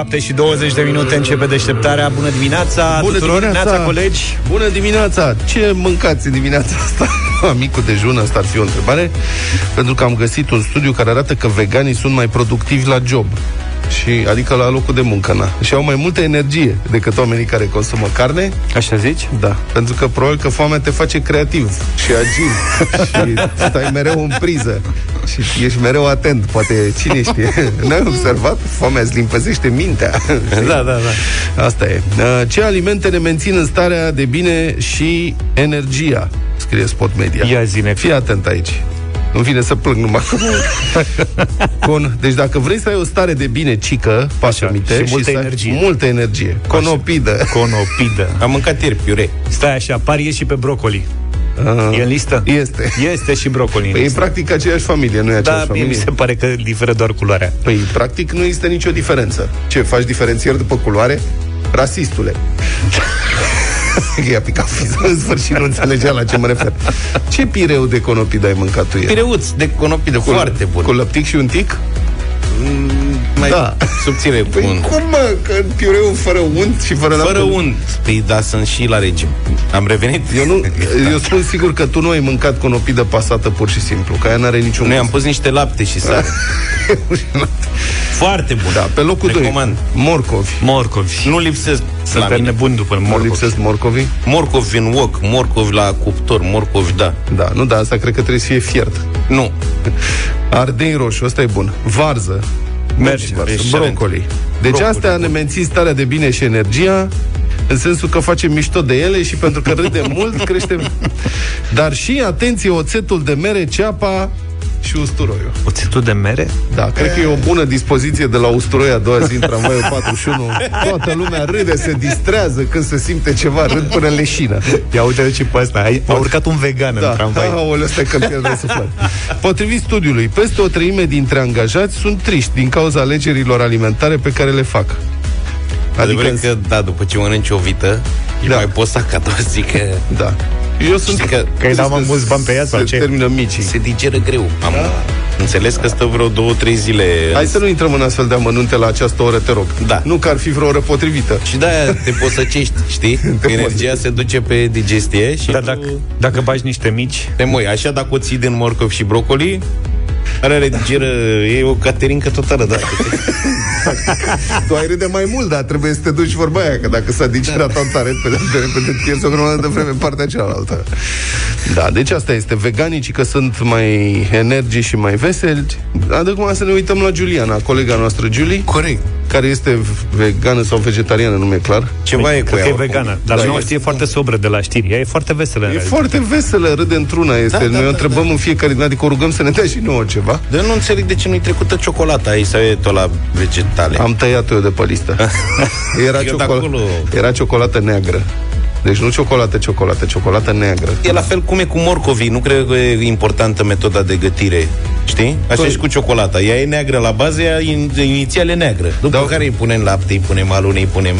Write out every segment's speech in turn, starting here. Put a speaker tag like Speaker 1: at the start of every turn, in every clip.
Speaker 1: 7 și 20 de minute începe deșteptarea. Bună dimineața
Speaker 2: Bună
Speaker 1: tuturor,
Speaker 2: dimineața.
Speaker 1: Neața, colegi.
Speaker 2: Bună dimineața! Ce mâncați în dimineața asta? Micul dejun, asta ar fi o întrebare. Pentru că am găsit un studiu care arată că veganii sunt mai productivi la job. Și, adică la locul de muncă, na. Și au mai multă energie decât oamenii care consumă carne.
Speaker 1: Așa zici?
Speaker 2: Da, pentru că probabil că foamea te face creativ și agil și stai mereu în priză și ești mereu atent, poate cine știe. N-ai observat? Foamea îți limpăzește mintea.
Speaker 1: Da, da, da.
Speaker 2: Asta e. Uh, Ce alimente ne mențin în starea de bine și energia? Scrie Spot Media.
Speaker 1: Ia zine.
Speaker 2: Fii atent aici. Nu vine să plâng numai. Con, deci dacă vrei să ai o stare de bine, cică, pasămite
Speaker 1: și multă
Speaker 2: să ai
Speaker 1: energie.
Speaker 2: Multă energie. Conopidă.
Speaker 1: Conopidă.
Speaker 3: Am mâncat ieri piure.
Speaker 1: Stai așa, pari e și pe brocoli.
Speaker 2: Uh,
Speaker 1: E în listă?
Speaker 2: Este.
Speaker 1: Este și brocoli în
Speaker 2: Păi e
Speaker 1: listă.
Speaker 2: practic aceeași familie, nu e aceeași
Speaker 1: Da, mie
Speaker 2: familie.
Speaker 1: mi se pare că diferă doar culoarea.
Speaker 2: Păi, practic, nu există nicio diferență. Ce, faci diferențieri după culoare? Rasistule. I-a picat fizul în sfârșit, nu înțelegea la ce mă refer. Ce pireu de conopidă ai mâncat tu ieri?
Speaker 3: Pireuț de conopidă,
Speaker 2: Cu-
Speaker 3: foarte bun.
Speaker 2: Cu lăptic și un tic?
Speaker 3: Mai
Speaker 2: Da.
Speaker 3: subțire.
Speaker 2: Păi
Speaker 3: bun.
Speaker 2: cum mă, că pireu fără unt și fără
Speaker 3: Fără
Speaker 2: lapte?
Speaker 3: unt. Păi da, sunt și la regim. Am revenit.
Speaker 2: Eu, nu, eu spun sigur că tu nu ai mâncat conopidă pasată pur și simplu, că aia n-are niciun
Speaker 3: Noi am
Speaker 2: gust.
Speaker 3: pus niște lapte și sare. Foarte bun.
Speaker 2: Da, pe locul 2,
Speaker 3: Recomand.
Speaker 2: morcovi.
Speaker 1: Morcovi.
Speaker 3: Nu lipsesc la
Speaker 1: Suntem
Speaker 3: mine.
Speaker 1: nebuni după
Speaker 2: Nu
Speaker 1: morcovi.
Speaker 2: lipsesc morcovi?
Speaker 3: Morcovi în wok, morcovi la cuptor, morcovi, da.
Speaker 2: Da, nu, da, asta cred că trebuie să fie fiert.
Speaker 3: Nu.
Speaker 2: Ardei roșu, ăsta e bun. Varză.
Speaker 1: Merge,
Speaker 2: Varză.
Speaker 3: excelent.
Speaker 2: Brocoli. Deci
Speaker 3: Brocoli,
Speaker 2: astea ne mențin starea de bine și energia în sensul că facem mișto de ele și pentru că râdem mult, creștem. Dar și, atenție, oțetul de mere, ceapa și usturoiul.
Speaker 1: Oțetul de mere?
Speaker 2: Da, cred că e o bună dispoziție de la usturoi a doua zi în tramvaiul 41. Toată lumea râde, se distrează când se simte ceva, râd până în leșină.
Speaker 1: Ia uite și pe asta. Ai, a urcat un vegan în
Speaker 2: Da,
Speaker 1: tramvai.
Speaker 2: aoleu, ăsta e că pierde suflet. Potrivit studiului, peste o treime dintre angajați sunt triști din cauza alegerilor alimentare pe care le fac.
Speaker 3: Adică
Speaker 2: Adică,
Speaker 3: că, da, după ce mănânci o vită,
Speaker 2: Da.
Speaker 3: da. mai poți să a doua zi că
Speaker 2: da. Eu sunt...
Speaker 3: Știi că-
Speaker 1: Că îi dau mai mulți bani pe ea sau
Speaker 2: se
Speaker 1: ce?
Speaker 2: termină micii.
Speaker 3: se digeră greu. Am înțeles că stă vreo două, trei zile.
Speaker 2: Hai să nu intrăm în astfel de amănunte la această oră, te rog.
Speaker 3: Da.
Speaker 2: Nu că ar fi vreo oră potrivită.
Speaker 3: Și de-aia te poți să cești, știi? Energia se duce pe digestie și
Speaker 1: Dar
Speaker 3: tu
Speaker 1: dacă, dacă bagi niște mici,
Speaker 3: te moi. Așa dacă o ții din morcov și brocoli, are redigeră, e o caterincă totală, da.
Speaker 2: Tu ai râde mai mult, dar trebuie să te duci vorba aia, că dacă s-a digerat da. tare repede, de repede pierzi o grămadă de vreme în partea cealaltă. Da, deci asta este. Veganicii că sunt mai energici și mai veseli. Acum să ne uităm la Giuliana, colega noastră Julie,
Speaker 3: Corect.
Speaker 2: Care este vegană sau vegetariană, nu mi-e clar.
Speaker 3: Ceva e cu
Speaker 1: cred
Speaker 3: ea.
Speaker 1: că e
Speaker 3: oricum.
Speaker 1: vegană. Dar
Speaker 2: Da,
Speaker 1: da, nu
Speaker 2: e-
Speaker 1: știe foarte sobră de la știri. Ea e foarte veselă. în
Speaker 2: E
Speaker 1: realitate.
Speaker 2: foarte veselă, râde într-una. Este.
Speaker 3: Da, da,
Speaker 2: Noi o
Speaker 3: da,
Speaker 2: întrebăm în fiecare din adică o rugăm să ne dea și nouă ceva.
Speaker 3: Dar nu înțeleg de ce nu-i trecută ciocolata aici sau e tot la vegetale.
Speaker 2: Am tăiat-o eu de pe listă. Era,
Speaker 3: Eu de
Speaker 2: ciocol-
Speaker 3: acolo.
Speaker 2: era ciocolată neagră. Deci nu ciocolată, ciocolată, ciocolată neagră.
Speaker 3: E la fel cum e cu morcovii, nu cred că e importantă metoda de gătire. Știi? Așa
Speaker 2: Păi-
Speaker 3: și cu ciocolata. Ea e neagră la bază, ea in- inițial e neagră. După
Speaker 2: Da.
Speaker 3: care îi punem lapte, îi punem alune, îi punem...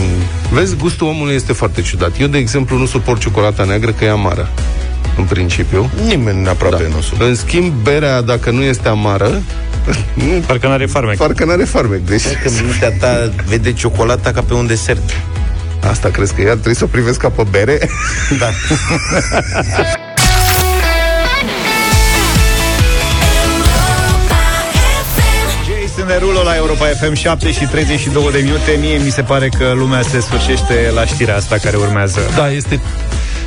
Speaker 2: Vezi, gustul omului este foarte ciudat. Eu, de exemplu, nu suport ciocolata neagră că e amară. În principiu.
Speaker 3: Nimeni aproape nu sunt.
Speaker 2: În schimb, berea, dacă nu este amară, nu,
Speaker 1: Parcă n-are farmec.
Speaker 2: parcă n-are farmec. Deci,
Speaker 3: Că mintea ta vede ciocolata ca pe un desert.
Speaker 2: Asta crezi că iar trebuie să o privesc ca pe bere?
Speaker 3: Da.
Speaker 1: Jason Derulo la Europa FM 7 și 32 de minute. Mie mi se pare că lumea se sfârșește la știrea asta care urmează.
Speaker 2: Da, este...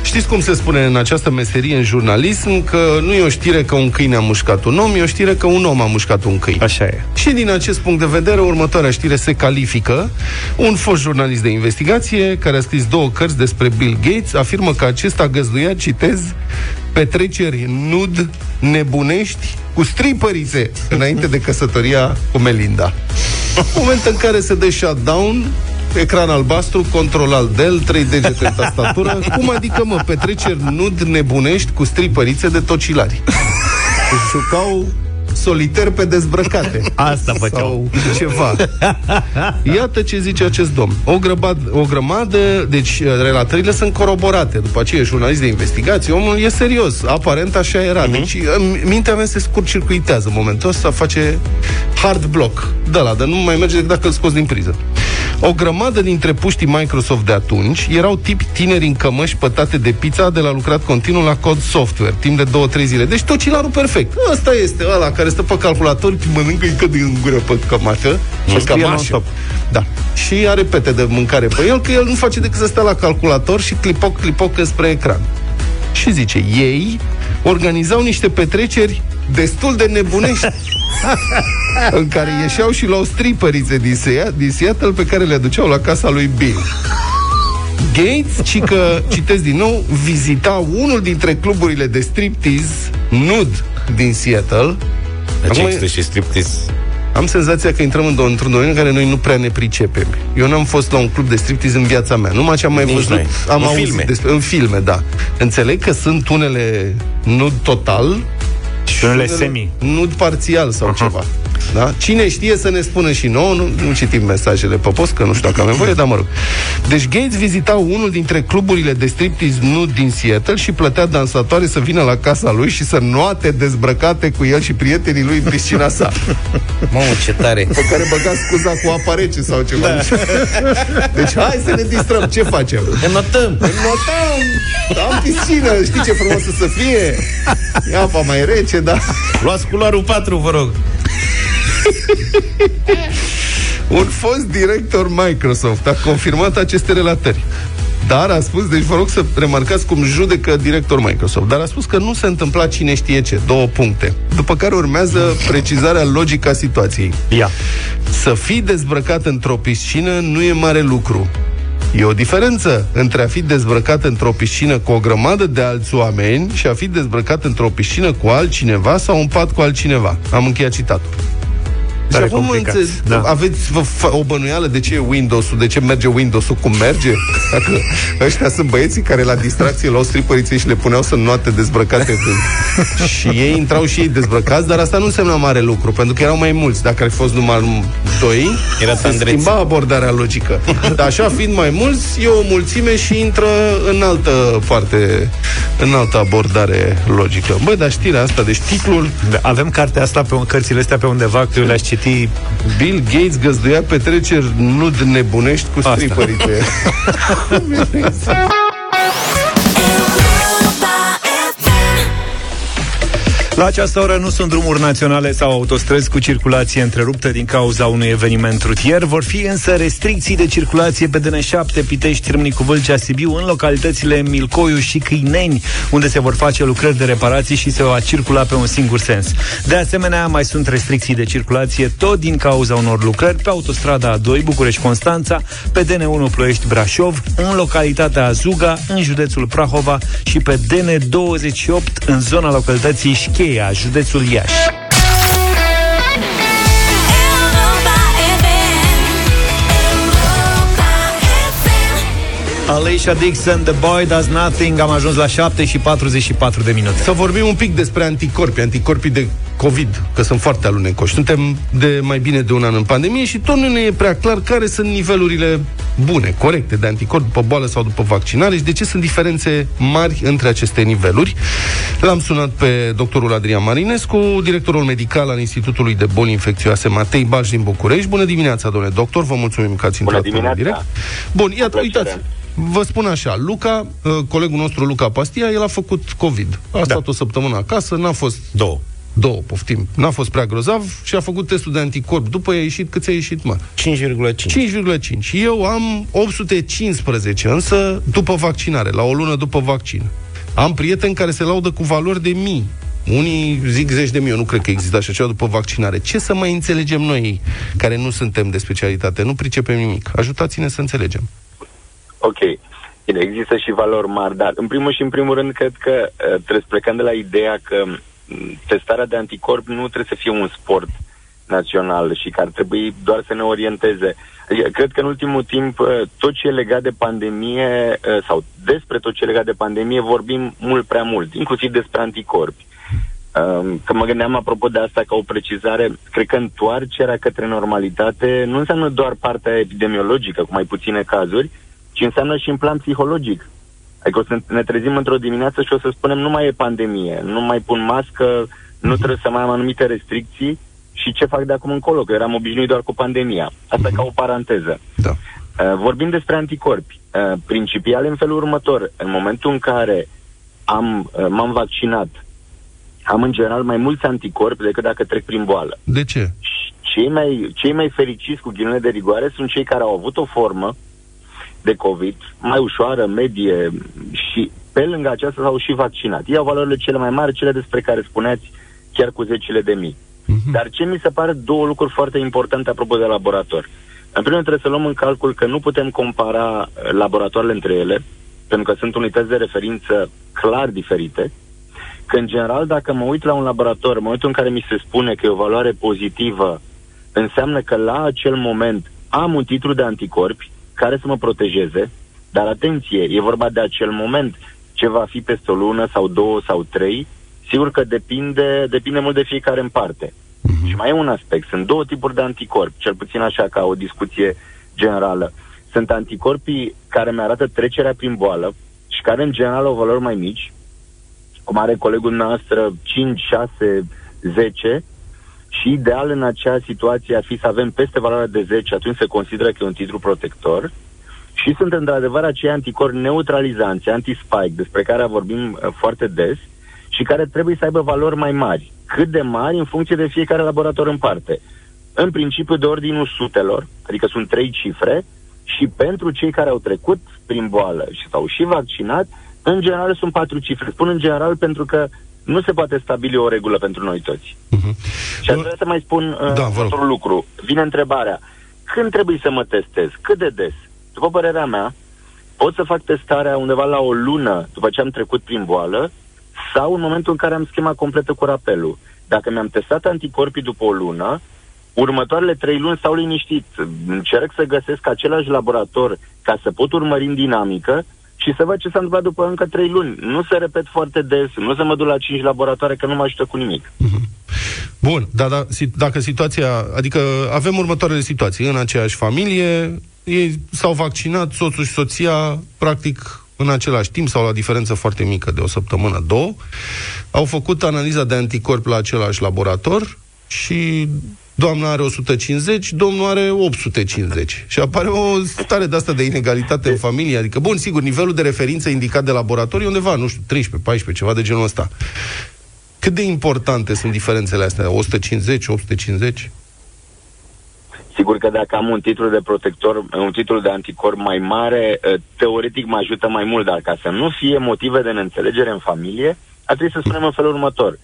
Speaker 2: Știți cum se spune în această meserie, în jurnalism, că nu e o știre că un câine a mușcat un om, e o știre că un om a mușcat un câine.
Speaker 1: Așa e.
Speaker 2: Și din acest punct de vedere, următoarea știre se califică. Un fost jurnalist de investigație, care a scris două cărți despre Bill Gates, afirmă că acesta găzduia, citez, petreceri nud, nebunești, cu stripărițe, înainte de căsătoria cu Melinda. Moment în care se dă shutdown, ecran albastru, control al del, trei degete în tastatură. Cum adică, mă, petreceri nud, nebunești, cu stripărițe de tocilari? Își jucau soliter pe dezbrăcate.
Speaker 1: Asta făceau.
Speaker 2: Sau ceva. Iată ce zice acest domn. O, grăbad, o grămadă, deci relatările sunt coroborate. După aceea e jurnalist de investigație, omul e serios. Aparent așa era. Uh-huh. Deci în mintea mea se scurt-circuitează în momentul ăsta, face hard block. De la, dar nu mai merge decât dacă îl scoți din priză. O grămadă dintre puștii Microsoft de atunci erau tipi tineri în cămăși pătate de pizza de la lucrat continuu la cod software, timp de 2-3 zile. Deci tocilarul perfect. Ăsta este ăla care stă pe calculator, mănâncă încă din gură pe cămașă. Și scrie
Speaker 1: cămașă.
Speaker 2: non-stop. Da. Și are pete de mâncare pe el, că el nu face decât să stea la calculator și clipoc, clipoc spre ecran. Și zice, ei organizau niște petreceri destul de nebunești în care ieșeau și luau stripărițe din, Sea- din Seattle pe care le aduceau la casa lui Bill. Gates, ci că, citesc din nou, vizita unul dintre cluburile de striptease nud din Seattle.
Speaker 3: Deci
Speaker 2: Acum-
Speaker 3: există și striptease.
Speaker 2: am senzația că intrăm în- într-un domeniu în care noi nu prea ne pricepem. Eu n-am fost la un club de striptease în viața mea. Numai ce am mai
Speaker 3: Nici
Speaker 2: văzut,
Speaker 3: noi.
Speaker 2: am
Speaker 3: În
Speaker 2: auzit
Speaker 3: filme.
Speaker 2: despre în filme, da. Înțeleg că sunt unele nud total
Speaker 1: Și unele semi.
Speaker 2: nud parțial sau ceva. Da? Cine știe să ne spună și nouă, nu, nu citim mesajele pe post, că nu știu dacă am nevoie, dar mă rog. Deci Gates vizita unul dintre cluburile de striptease nud din Seattle și plătea dansatoare să vină la casa lui și să noate dezbrăcate cu el și prietenii lui în piscina sa.
Speaker 3: Mamă, ce tare.
Speaker 2: pe care băga scuza cu apă rece sau ceva. Da. Deci hai să ne distrăm. Ce facem?
Speaker 3: Ne notăm.
Speaker 2: Notăm! Am piscină, știi ce frumos o să fie? E apa mai rece, da?
Speaker 3: Luați culoarul 4, vă rog.
Speaker 2: Un fost director Microsoft a confirmat aceste relatări. Dar a spus, deci vă rog să remarcați cum judecă director Microsoft, dar a spus că nu se întâmpla cine știe ce, două puncte. După care urmează precizarea logică a situației.
Speaker 1: Ia.
Speaker 2: Să fii dezbrăcat într-o piscină nu e mare lucru. E o diferență între a fi dezbrăcat într-o piscină cu o grămadă de alți oameni și a fi dezbrăcat într-o piscină cu altcineva sau un pat cu altcineva. Am încheiat citatul. Deci
Speaker 1: Tare
Speaker 2: acum
Speaker 1: complicat,
Speaker 2: înțe-
Speaker 1: da.
Speaker 2: aveți vă, fa- o bănuială de ce e Windows-ul, de ce merge Windows-ul, cum merge? Dacă ăștia sunt băieții care la distracție luau stripărițe și le puneau să noate dezbrăcate când... și ei intrau și ei dezbrăcați, dar asta nu însemna mare lucru, pentru că erau mai mulți. Dacă ar fi fost numai doi,
Speaker 3: Era
Speaker 2: se
Speaker 3: tandreț.
Speaker 2: schimba abordarea logică. Dar așa fiind mai mulți, e o mulțime și intră în altă parte, în altă abordare logică. Bă, dar știrea asta, deci titlul
Speaker 1: Da, Avem cartea asta pe cărțile astea pe undeva, că eu le-aș citi
Speaker 2: Bill Gates găzduia petreceri nud nebunești cu
Speaker 1: Asta.
Speaker 2: stripărițe.
Speaker 1: La această oră nu sunt drumuri naționale sau autostrăzi cu circulație întreruptă din cauza unui eveniment rutier. Vor fi însă restricții de circulație pe DN7, Pitești, Târnicu, Vâlcea, Sibiu, în localitățile Milcoiu și Câineni, unde se vor face lucrări de reparații și se va circula pe un singur sens. De asemenea, mai sunt restricții de circulație tot din cauza unor lucrări pe autostrada A2 București-Constanța, pe DN1 Ploiești-Brașov, în localitatea Azuga, în județul Prahova și pe DN28 în zona localității Ikea, ajudați uriași. Alicia Dixon, The Boy Does Nothing Am ajuns la 7 și 44 de minute
Speaker 2: Să vorbim un pic despre anticorpi, anticorpii de COVID, că sunt foarte alunecoși. Suntem de mai bine de un an în pandemie și tot nu ne e prea clar care sunt nivelurile bune, corecte de anticorpi după boală sau după vaccinare și de ce sunt diferențe mari între aceste niveluri. L-am sunat pe doctorul Adrian Marinescu, directorul medical al Institutului de Boli Infecțioase Matei Baș din București. Bună dimineața, domnule doctor, vă mulțumim că ați
Speaker 4: Bună
Speaker 2: intrat în
Speaker 4: dimineața.
Speaker 2: direct. Bun, iată,
Speaker 4: plăcere.
Speaker 2: uitați, Vă spun așa, Luca, uh, colegul nostru Luca Pastia, el a făcut COVID. A
Speaker 1: Da.
Speaker 2: stat o săptămână acasă, n-a fost
Speaker 3: Două.
Speaker 2: două, poftim, n-a fost prea grozav și a făcut testul de anticorp. După i-a ieșit, cât ți-a ieșit, mă?
Speaker 3: 5,5.
Speaker 2: 5,5. Eu am 815, însă după vaccinare, la o lună după vaccin. Am prieteni care se laudă cu valori de mii. Unii zic zeci de mii, eu nu cred că există așa ceva după vaccinare. Ce să mai înțelegem noi, care nu suntem de specialitate, nu pricepem nimic? Ajutați-ne să înțelegem.
Speaker 4: Ok. Bine, există și valori mari, dar în primul și în primul rând cred că uh, trebuie să plecăm de la ideea că m, testarea de anticorp nu trebuie să fie un sport național și că ar trebui doar să ne orienteze. Adică, Cred că în ultimul timp uh, tot ce e legat de pandemie uh, sau despre tot ce e legat de pandemie vorbim mult prea mult, inclusiv despre anticorpi. Um, Că mă gândeam apropo de asta ca o precizare, cred că întoarcerea către normalitate nu înseamnă doar partea epidemiologică, cu mai puține cazuri, ci înseamnă și în plan psihologic. Adică o să ne trezim într-o dimineață și o să spunem nu mai e pandemie, nu mai pun mască, nu trebuie să mai am anumite restricții și ce fac de acum încolo, că eram obișnuit doar cu pandemia. Asta uh-huh. ca o paranteză.
Speaker 2: Da.
Speaker 4: Uh, vorbim despre anticorpi. Uh, principial în felul următor. În momentul în care am, uh, m-am vaccinat, am în general mai mulți anticorpi decât dacă trec prin boală.
Speaker 2: De ce?
Speaker 4: Cei mai, cei mai fericiți cu ghinele de rigoare sunt cei care au avut o formă de COVID mai ușoară, medie și pe lângă aceasta s-au și vaccinat. Ei au valorile cele mai mari, cele despre care spuneați chiar cu zecile de mii. Uh-huh. Dar ce mi se pare două lucruri foarte importante apropo de laborator. În primul rând trebuie să luăm în calcul că nu putem compara laboratoarele între ele, pentru că sunt unități de referință clar diferite, că în general dacă mă uit la un laborator, în momentul în care mi se spune că e o valoare pozitivă, înseamnă că la acel moment am un titlu de anticorpi care să mă protejeze, dar atenție, e vorba de acel moment, ce va fi peste o lună sau două sau trei, sigur că depinde, depinde mult de fiecare în parte. Uh-huh. Și mai e un aspect, sunt două tipuri de anticorpi, cel puțin așa ca o discuție generală. Sunt anticorpii care mi arată trecerea prin boală și care în general au valori mai mici, cum are colegul noastră 5, 6, 10, și ideal în acea situație ar fi să avem peste valoarea de 10, atunci se consideră că e un titlu protector. Și sunt într-adevăr acei anticorpi neutralizanți, anti-spike, despre care vorbim uh, foarte des și care trebuie să aibă valori mai mari. Cât de mari în funcție de fiecare laborator în parte. În principiu de ordinul sutelor, adică sunt trei cifre, și pentru cei care au trecut prin boală și s-au și vaccinat, în general sunt patru cifre. Spun în general pentru că nu se poate stabili o regulă pentru noi toți. Uh-huh. Și aș vrea să mai spun uh, da, următorul lucru. Vine întrebarea, când trebuie să mă testez? Cât de des? După părerea mea, pot să fac testarea undeva la o lună după ce am trecut prin boală sau în momentul în care am schema completă cu rapelul. Dacă mi-am testat anticorpii după o lună, următoarele trei luni stau liniștit. Încerc să găsesc același laborator ca să pot urmări în dinamică și să văd ce s-a întâmplat după încă trei luni. Nu se repet foarte des, nu să mă duc la cinci laboratoare, că nu mă ajută cu nimic.
Speaker 2: Mhm. Bun, dar da, dacă situația, adică avem următoarele situații. În aceeași familie, ei s-au vaccinat, soțul și soția, practic, în același timp sau la diferență foarte mică de o săptămână, două, au făcut analiza de anticorp la același laborator și doamna are 150, domnul are 850. Și apare o stare de asta de inegalitate în familie. Adică, bun, sigur, nivelul de referință indicat de laborator e undeva, nu știu, 13, 14, ceva de genul ăsta. Cât de importante sunt diferențele astea? 150, 850?
Speaker 4: Sigur că dacă am un titlu de protector, un titlu de anticorp mai mare, ă, teoretic mă ajută mai mult, dar ca să nu fie motive de neînțelegere în familie, ar trebui să spunem în felul următor.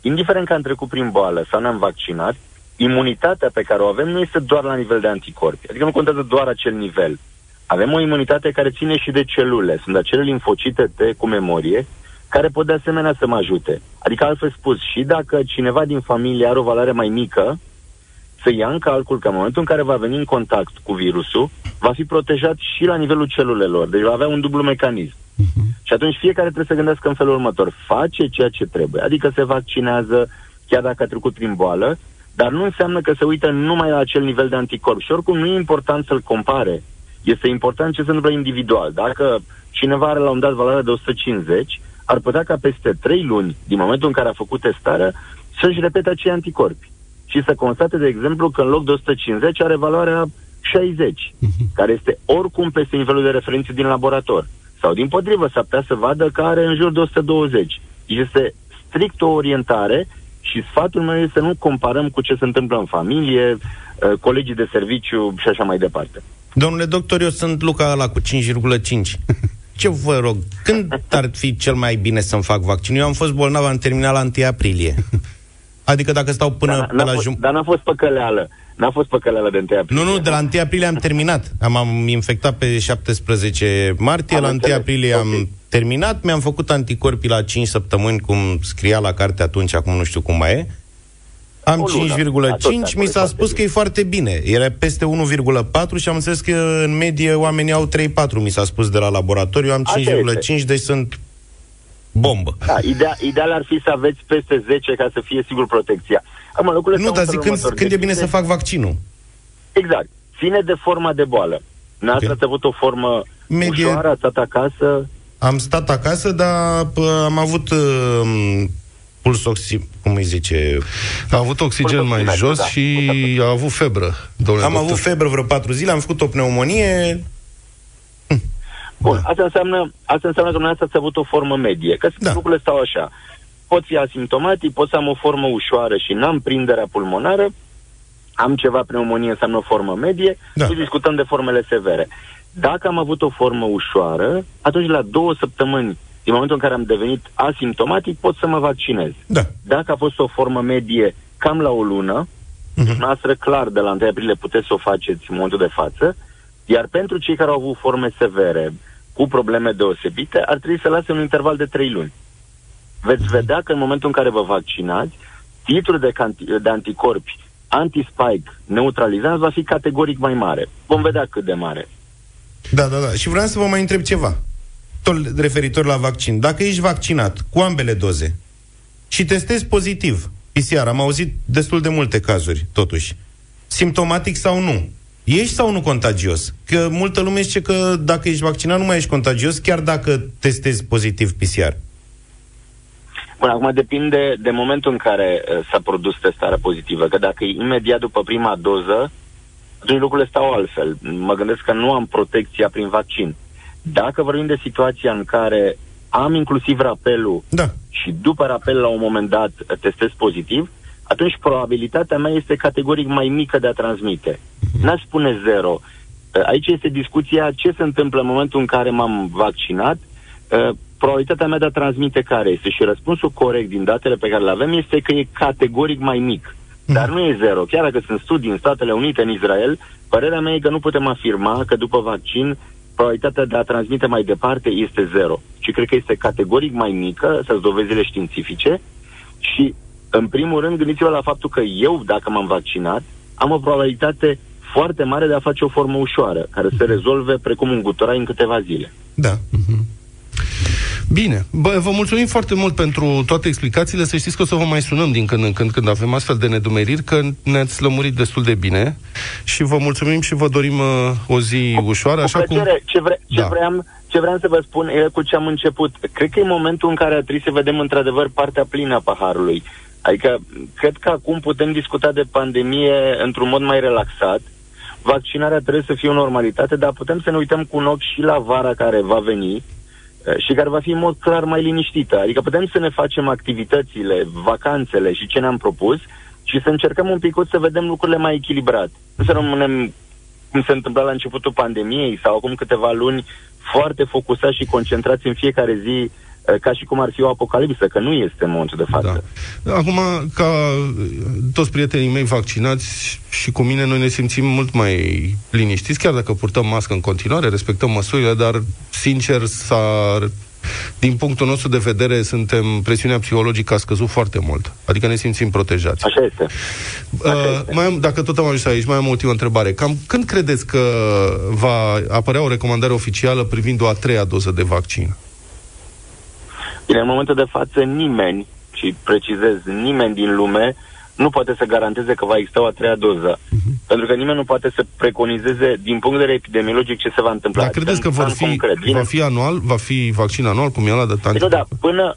Speaker 4: Indiferent că am trecut prin boală sau ne-am vaccinat, imunitatea pe care o avem nu este doar la nivel de anticorpi. Adică nu contează doar acel nivel. Avem o imunitate care ține și de celule. Sunt acele linfocite T cu memorie care pot de asemenea să mă ajute. Adică, altfel spus, și dacă cineva din familie are o valoare mai mică, să ia în calcul că în momentul în care va veni în contact cu virusul, va fi protejat și la nivelul celulelor. Deci va avea un dublu mecanism. Uh-huh. Și atunci fiecare trebuie să gândească în felul următor. Face ceea ce trebuie. Adică se vaccinează, chiar dacă a trecut prin boală, dar nu înseamnă că se uită numai la acel nivel de anticorp. Și oricum nu e important să-l compare. Este important ce se întâmplă individual. Dacă cineva are la un dat valoare de 150, ar putea ca peste 3 luni, din momentul în care a făcut testarea, să-și repete acei anticorpi. Și să constate, de exemplu, că în loc de 150 are valoarea 60, mhm. care este oricum peste nivelul de referință din laborator. Sau, din potrivă, s-ar putea să vadă că are în jur de 120. Este strict o orientare și sfatul meu este să nu comparăm cu ce se întâmplă în familie, uh, colegii de serviciu și așa mai departe.
Speaker 3: Domnule doctor, eu sunt Luca ăla cu 5,5. Ce vă rog, când ar fi cel mai bine să-mi fac vaccinul? Eu am fost bolnav, am terminat la 1 aprilie. Adică dacă stau până
Speaker 4: dar,
Speaker 3: pe la
Speaker 4: jumătate... Dar n-a fost păcăleală. N-a fost păcăleală de 1 aprilie.
Speaker 3: Nu, nu, de la 1 aprilie am terminat. Am, am infectat pe 17 martie, am la 1 aprilie okay. am terminat, mi-am făcut anticorpii la 5 săptămâni, cum scria la carte atunci, acum nu știu cum mai e. Am 5,5, mi s-a spus că e foarte bine. Era peste 1,4 și am înțeles că în medie oamenii au 3,4, mi s-a spus de la laboratoriu. Am 5,5, deci sunt bombă.
Speaker 4: Da, ideal, ideal ar fi să aveți peste 10 ca să fie sigur protecția.
Speaker 3: Acum, nu, dar zic când, când e bine să fac vaccinul.
Speaker 4: Exact. Ține de forma de boală. N-ați okay. avut o formă Medie... ușoară, ați stat acasă?
Speaker 3: Am stat acasă, dar p- am avut uh, puls oxi... cum îi zice?
Speaker 2: A avut oxigen mai jos da. și a avut febră,
Speaker 3: domnule Am doctor. avut febră vreo patru zile, am făcut o pneumonie,
Speaker 4: Bun, asta înseamnă, asta înseamnă că dumneavoastră ați avut o formă medie, că da. lucrurile stau așa. Pot fi asimptomatic, pot să am o formă ușoară și n-am prinderea pulmonară, am ceva pneumonie, înseamnă o formă medie, da. și discutăm de formele severe. Dacă am avut o formă ușoară, atunci la două săptămâni, din momentul în care am devenit asimptomatic, pot să mă vaccinez.
Speaker 3: Da.
Speaker 4: Dacă a fost o formă medie cam la o lună, uh-huh. noastră clar de la 1 aprilie puteți să o faceți în momentul de față, iar pentru cei care au avut forme severe, cu probleme deosebite, ar trebui să lase un interval de 3 luni. Veți vedea că în momentul în care vă vaccinați, titlul de, canti- de anticorpi anti-spike neutralizat va fi categoric mai mare. Vom vedea cât de mare.
Speaker 3: Da, da, da. Și vreau să vă mai întreb ceva. Tot referitor la vaccin. Dacă ești vaccinat cu ambele doze și testezi pozitiv, PCR, am auzit destul de multe cazuri, totuși, simptomatic sau nu, Ești sau nu contagios? Că multă lume zice că dacă ești vaccinat nu mai ești contagios, chiar dacă testezi pozitiv PCR.
Speaker 4: Bun, acum depinde de momentul în care uh, s-a produs testarea pozitivă, că dacă e imediat după prima doză, atunci lucrurile stau altfel. Mă gândesc că nu am protecția prin vaccin. Dacă vorbim de situația în care am inclusiv rapelul
Speaker 3: da.
Speaker 4: și după rapel la un moment dat testez pozitiv, atunci probabilitatea mea este categoric mai mică de a transmite. N-aș spune zero. Aici este discuția ce se întâmplă în momentul în care m-am vaccinat, probabilitatea mea de a transmite care este. Și răspunsul corect din datele pe care le avem este că e categoric mai mic. Dar nu e zero. Chiar dacă sunt studii în Statele Unite, în Israel, părerea mea e că nu putem afirma că după vaccin probabilitatea de a transmite mai departe este zero. Și cred că este categoric mai mică, să dovezile științifice, și în primul rând, gândiți-vă la faptul că eu, dacă m-am vaccinat, am o probabilitate foarte mare de a face o formă ușoară, care se rezolve precum un guturai în câteva zile.
Speaker 3: Da. Uh-huh.
Speaker 2: Bine. Bă, vă mulțumim foarte mult pentru toate explicațiile. Să știți că o să vă mai sunăm din când în când, când avem astfel de nedumeriri, că ne-ați lămurit destul de bine și vă mulțumim și vă dorim uh, o zi ușoară.
Speaker 4: Așa cum... Ce, vre- ce, da. vreau, ce vreau să vă spun e cu ce am început. Cred că e momentul în care ar trebui să vedem într-adevăr partea plină a paharului. Adică, cred că acum putem discuta de pandemie într-un mod mai relaxat. Vaccinarea trebuie să fie o normalitate, dar putem să ne uităm cu un ochi și la vara care va veni eh, și care va fi în mod clar mai liniștită. Adică putem să ne facem activitățile, vacanțele și ce ne-am propus și să încercăm un pic să vedem lucrurile mai echilibrat. Nu să rămânem cum se întâmpla la începutul pandemiei sau acum câteva luni foarte focusați și concentrați în fiecare zi Eh, ca și cum ar fi o apocalipsă, că nu este în momentul de față.
Speaker 2: Da. Acum, ca toți prietenii mei vaccinați și cu mine, noi ne simțim mult mai liniștiți, chiar dacă purtăm mască în continuare, respectăm măsurile, dar, sincer, s-a din punctul nostru de vedere, suntem, presiunea psihologică a scăzut foarte mult. Adică ne simțim protejați.
Speaker 4: Așa este.
Speaker 2: Așa uh, este. Mai am, dacă tot am ajuns aici, mai am o ultimă întrebare. Cam când credeți că va apărea o recomandare oficială privind o a treia doză de vaccin?
Speaker 4: Bine, în momentul de față nimeni, și precizez, nimeni din lume nu poate să garanteze că va exista o a treia doză. Uh-huh. Pentru că nimeni nu poate să preconizeze din punct de vedere epidemiologic ce se va întâmpla.
Speaker 2: Dar credeți că vor fi, va fi anual? Va fi vaccin anual, cum e la de tanti?
Speaker 4: Deci, da, până,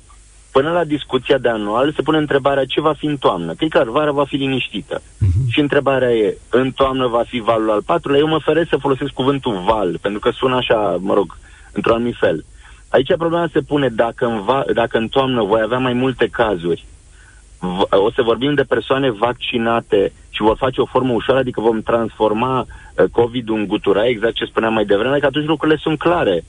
Speaker 4: până la discuția de anual se pune întrebarea ce va fi în toamnă. Că e clar, vara va fi liniștită. Uh-huh. Și întrebarea e, în toamnă va fi valul al patrulea? Eu mă feresc să folosesc cuvântul val, pentru că sună așa, mă rog, într-un anumit fel. Aici problema se pune dacă în, va, dacă în toamnă voi avea mai multe cazuri, v- o să vorbim de persoane vaccinate și vor face o formă ușoară, adică vom transforma uh, COVID-ul în guturai, exact ce spuneam mai devreme, că atunci lucrurile sunt clare.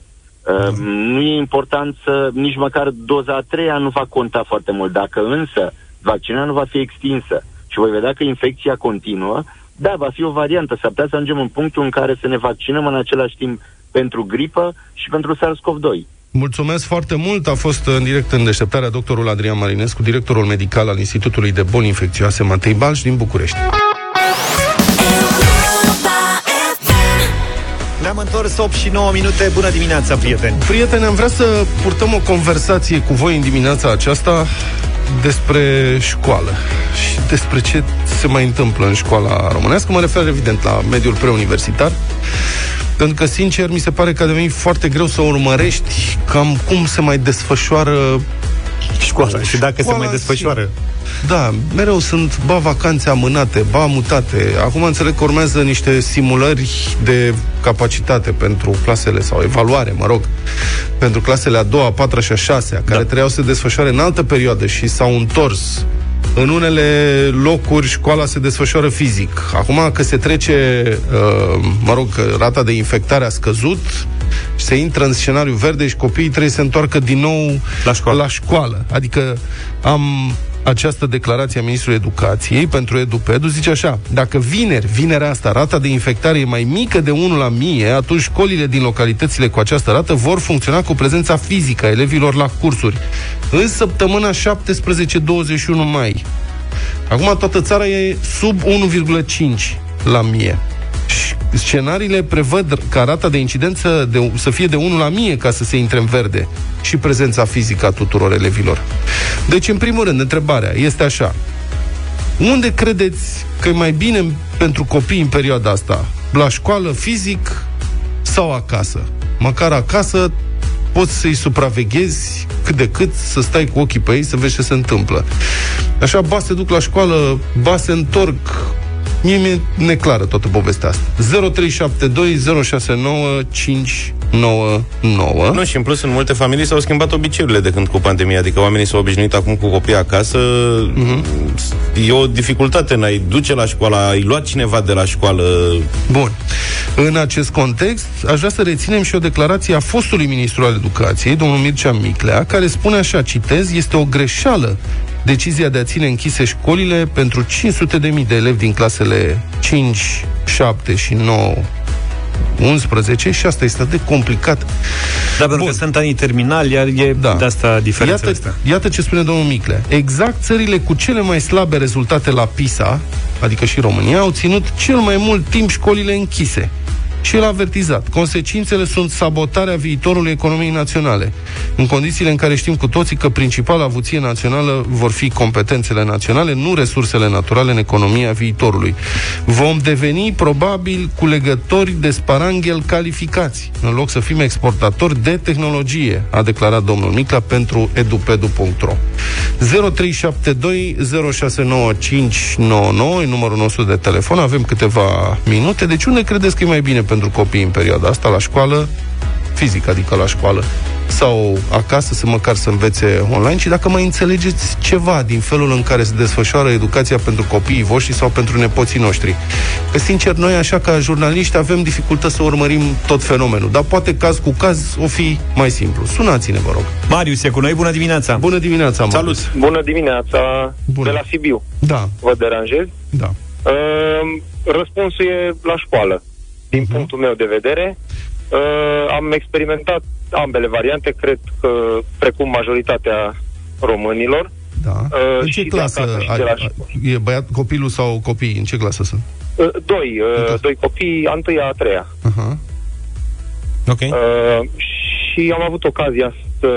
Speaker 4: Uh, nu e important să nici măcar doza a treia nu va conta foarte mult. Dacă însă vaccinarea nu va fi extinsă și voi vedea că infecția continuă, da, va fi o variantă. S-ar putea să ajungem în punctul în care să ne vaccinăm în același timp pentru gripă și pentru SARS-CoV-2.
Speaker 2: Mulțumesc foarte mult. A fost în direct în deșteptarea doctorul Adrian Marinescu, directorul medical al Institutului de Boli Infecțioase Matei Balș din București.
Speaker 1: Ne-am întors 8 și 9 minute. Bună dimineața, prieteni!
Speaker 2: Prieteni, am vrea să purtăm o conversație cu voi în dimineața aceasta despre școală și despre ce se mai întâmplă în școala românească. Mă refer, evident, la mediul preuniversitar. Pentru că, sincer, mi se pare că a devenit foarte greu să urmărești cam cum se mai desfășoară
Speaker 1: Școala. Și dacă Școala se mai desfășoară.
Speaker 2: Da, mereu sunt, ba, vacanțe amânate, ba, mutate. Acum înțeleg că urmează niște simulări de capacitate pentru clasele, sau evaluare, mă rog, pentru clasele a doua, a patra și a șasea, care da. trebuiau să se desfășoare în altă perioadă și s-au întors în unele locuri școala se desfășoară fizic. Acum că se trece, uh, mă rog, că rata de infectare a scăzut, se intră în scenariu verde și copiii trebuie să se întoarcă din nou
Speaker 1: la școală.
Speaker 2: La școală. Adică am această declarație a Ministrului Educației pentru EduPedu zice așa, dacă vineri, vinerea asta, rata de infectare e mai mică de 1 la mie, atunci școlile din localitățile cu această rată vor funcționa cu prezența fizică a elevilor la cursuri. În săptămâna 17-21 mai. Acum toată țara e sub 1,5 la mie scenariile prevăd ca rata de incidență de, să fie de 1 la mie ca să se intre în verde și prezența fizică a tuturor elevilor. Deci, în primul rând, întrebarea este așa. Unde credeți că e mai bine pentru copii în perioada asta? La școală, fizic sau acasă? Măcar acasă poți să-i supraveghezi cât de cât, să stai cu ochii pe ei, să vezi ce se întâmplă. Așa, ba se duc la școală, ba se întorc Mie mi-e neclară toată povestea asta. 0372069599
Speaker 3: Nu, și în plus în multe familii s-au schimbat obiceiurile de când cu pandemia, adică oamenii s-au obișnuit acum cu copii acasă. Uh-huh. E o dificultate în a-i duce la școală, ai luat cineva de la școală.
Speaker 2: Bun. În acest context, aș vrea să reținem și o declarație a fostului ministru al educației, domnul Mircea Miclea, care spune așa, citez, este o greșeală decizia de a ține închise școlile pentru 500.000 de elevi din clasele 5, 7 și 9 11 și asta este de complicat.
Speaker 1: Da, pentru că sunt anii terminali, iar e da. de asta diferența
Speaker 2: iată,
Speaker 1: asta.
Speaker 2: Iată ce spune domnul Micle. Exact țările cu cele mai slabe rezultate la PISA, adică și România, au ținut cel mai mult timp școlile închise și el a avertizat. Consecințele sunt sabotarea viitorului economiei naționale, în condițiile în care știm cu toții că principala avuție națională vor fi competențele naționale, nu resursele naturale în economia viitorului. Vom deveni probabil culegători de sparanghel calificați, în loc să fim exportatori de tehnologie, a declarat domnul Mica pentru edupedu.ro. 0372 069599 e numărul nostru de telefon, avem câteva minute, deci unde credeți că e mai bine pentru copii în perioada asta, la școală, fizic, adică la școală, sau acasă, să măcar să învețe online și dacă mai înțelegeți ceva din felul în care se desfășoară educația pentru copiii voștri sau pentru nepoții noștri. Că, sincer, noi, așa ca jurnaliști, avem dificultăți să urmărim tot fenomenul, dar poate caz cu caz o fi mai simplu. Sunați-ne, vă rog.
Speaker 1: Marius e cu noi, bună dimineața!
Speaker 2: Bună dimineața,
Speaker 5: Marius! Salut! Bună dimineața! Bună. De la Sibiu.
Speaker 2: Da.
Speaker 5: Vă deranjez?
Speaker 2: Da.
Speaker 5: Uh, răspunsul e la școală din uh-huh. punctul meu de vedere. Uh, am experimentat ambele variante, cred că precum majoritatea românilor.
Speaker 2: Da. Uh, în ce clasă? A, a, e băiat, copilul sau copii? În ce clasă sunt?
Speaker 5: Uh, doi. Uh, doi copii, a întâia, a treia.
Speaker 2: Uh-huh.
Speaker 5: Ok. Uh, și am avut ocazia să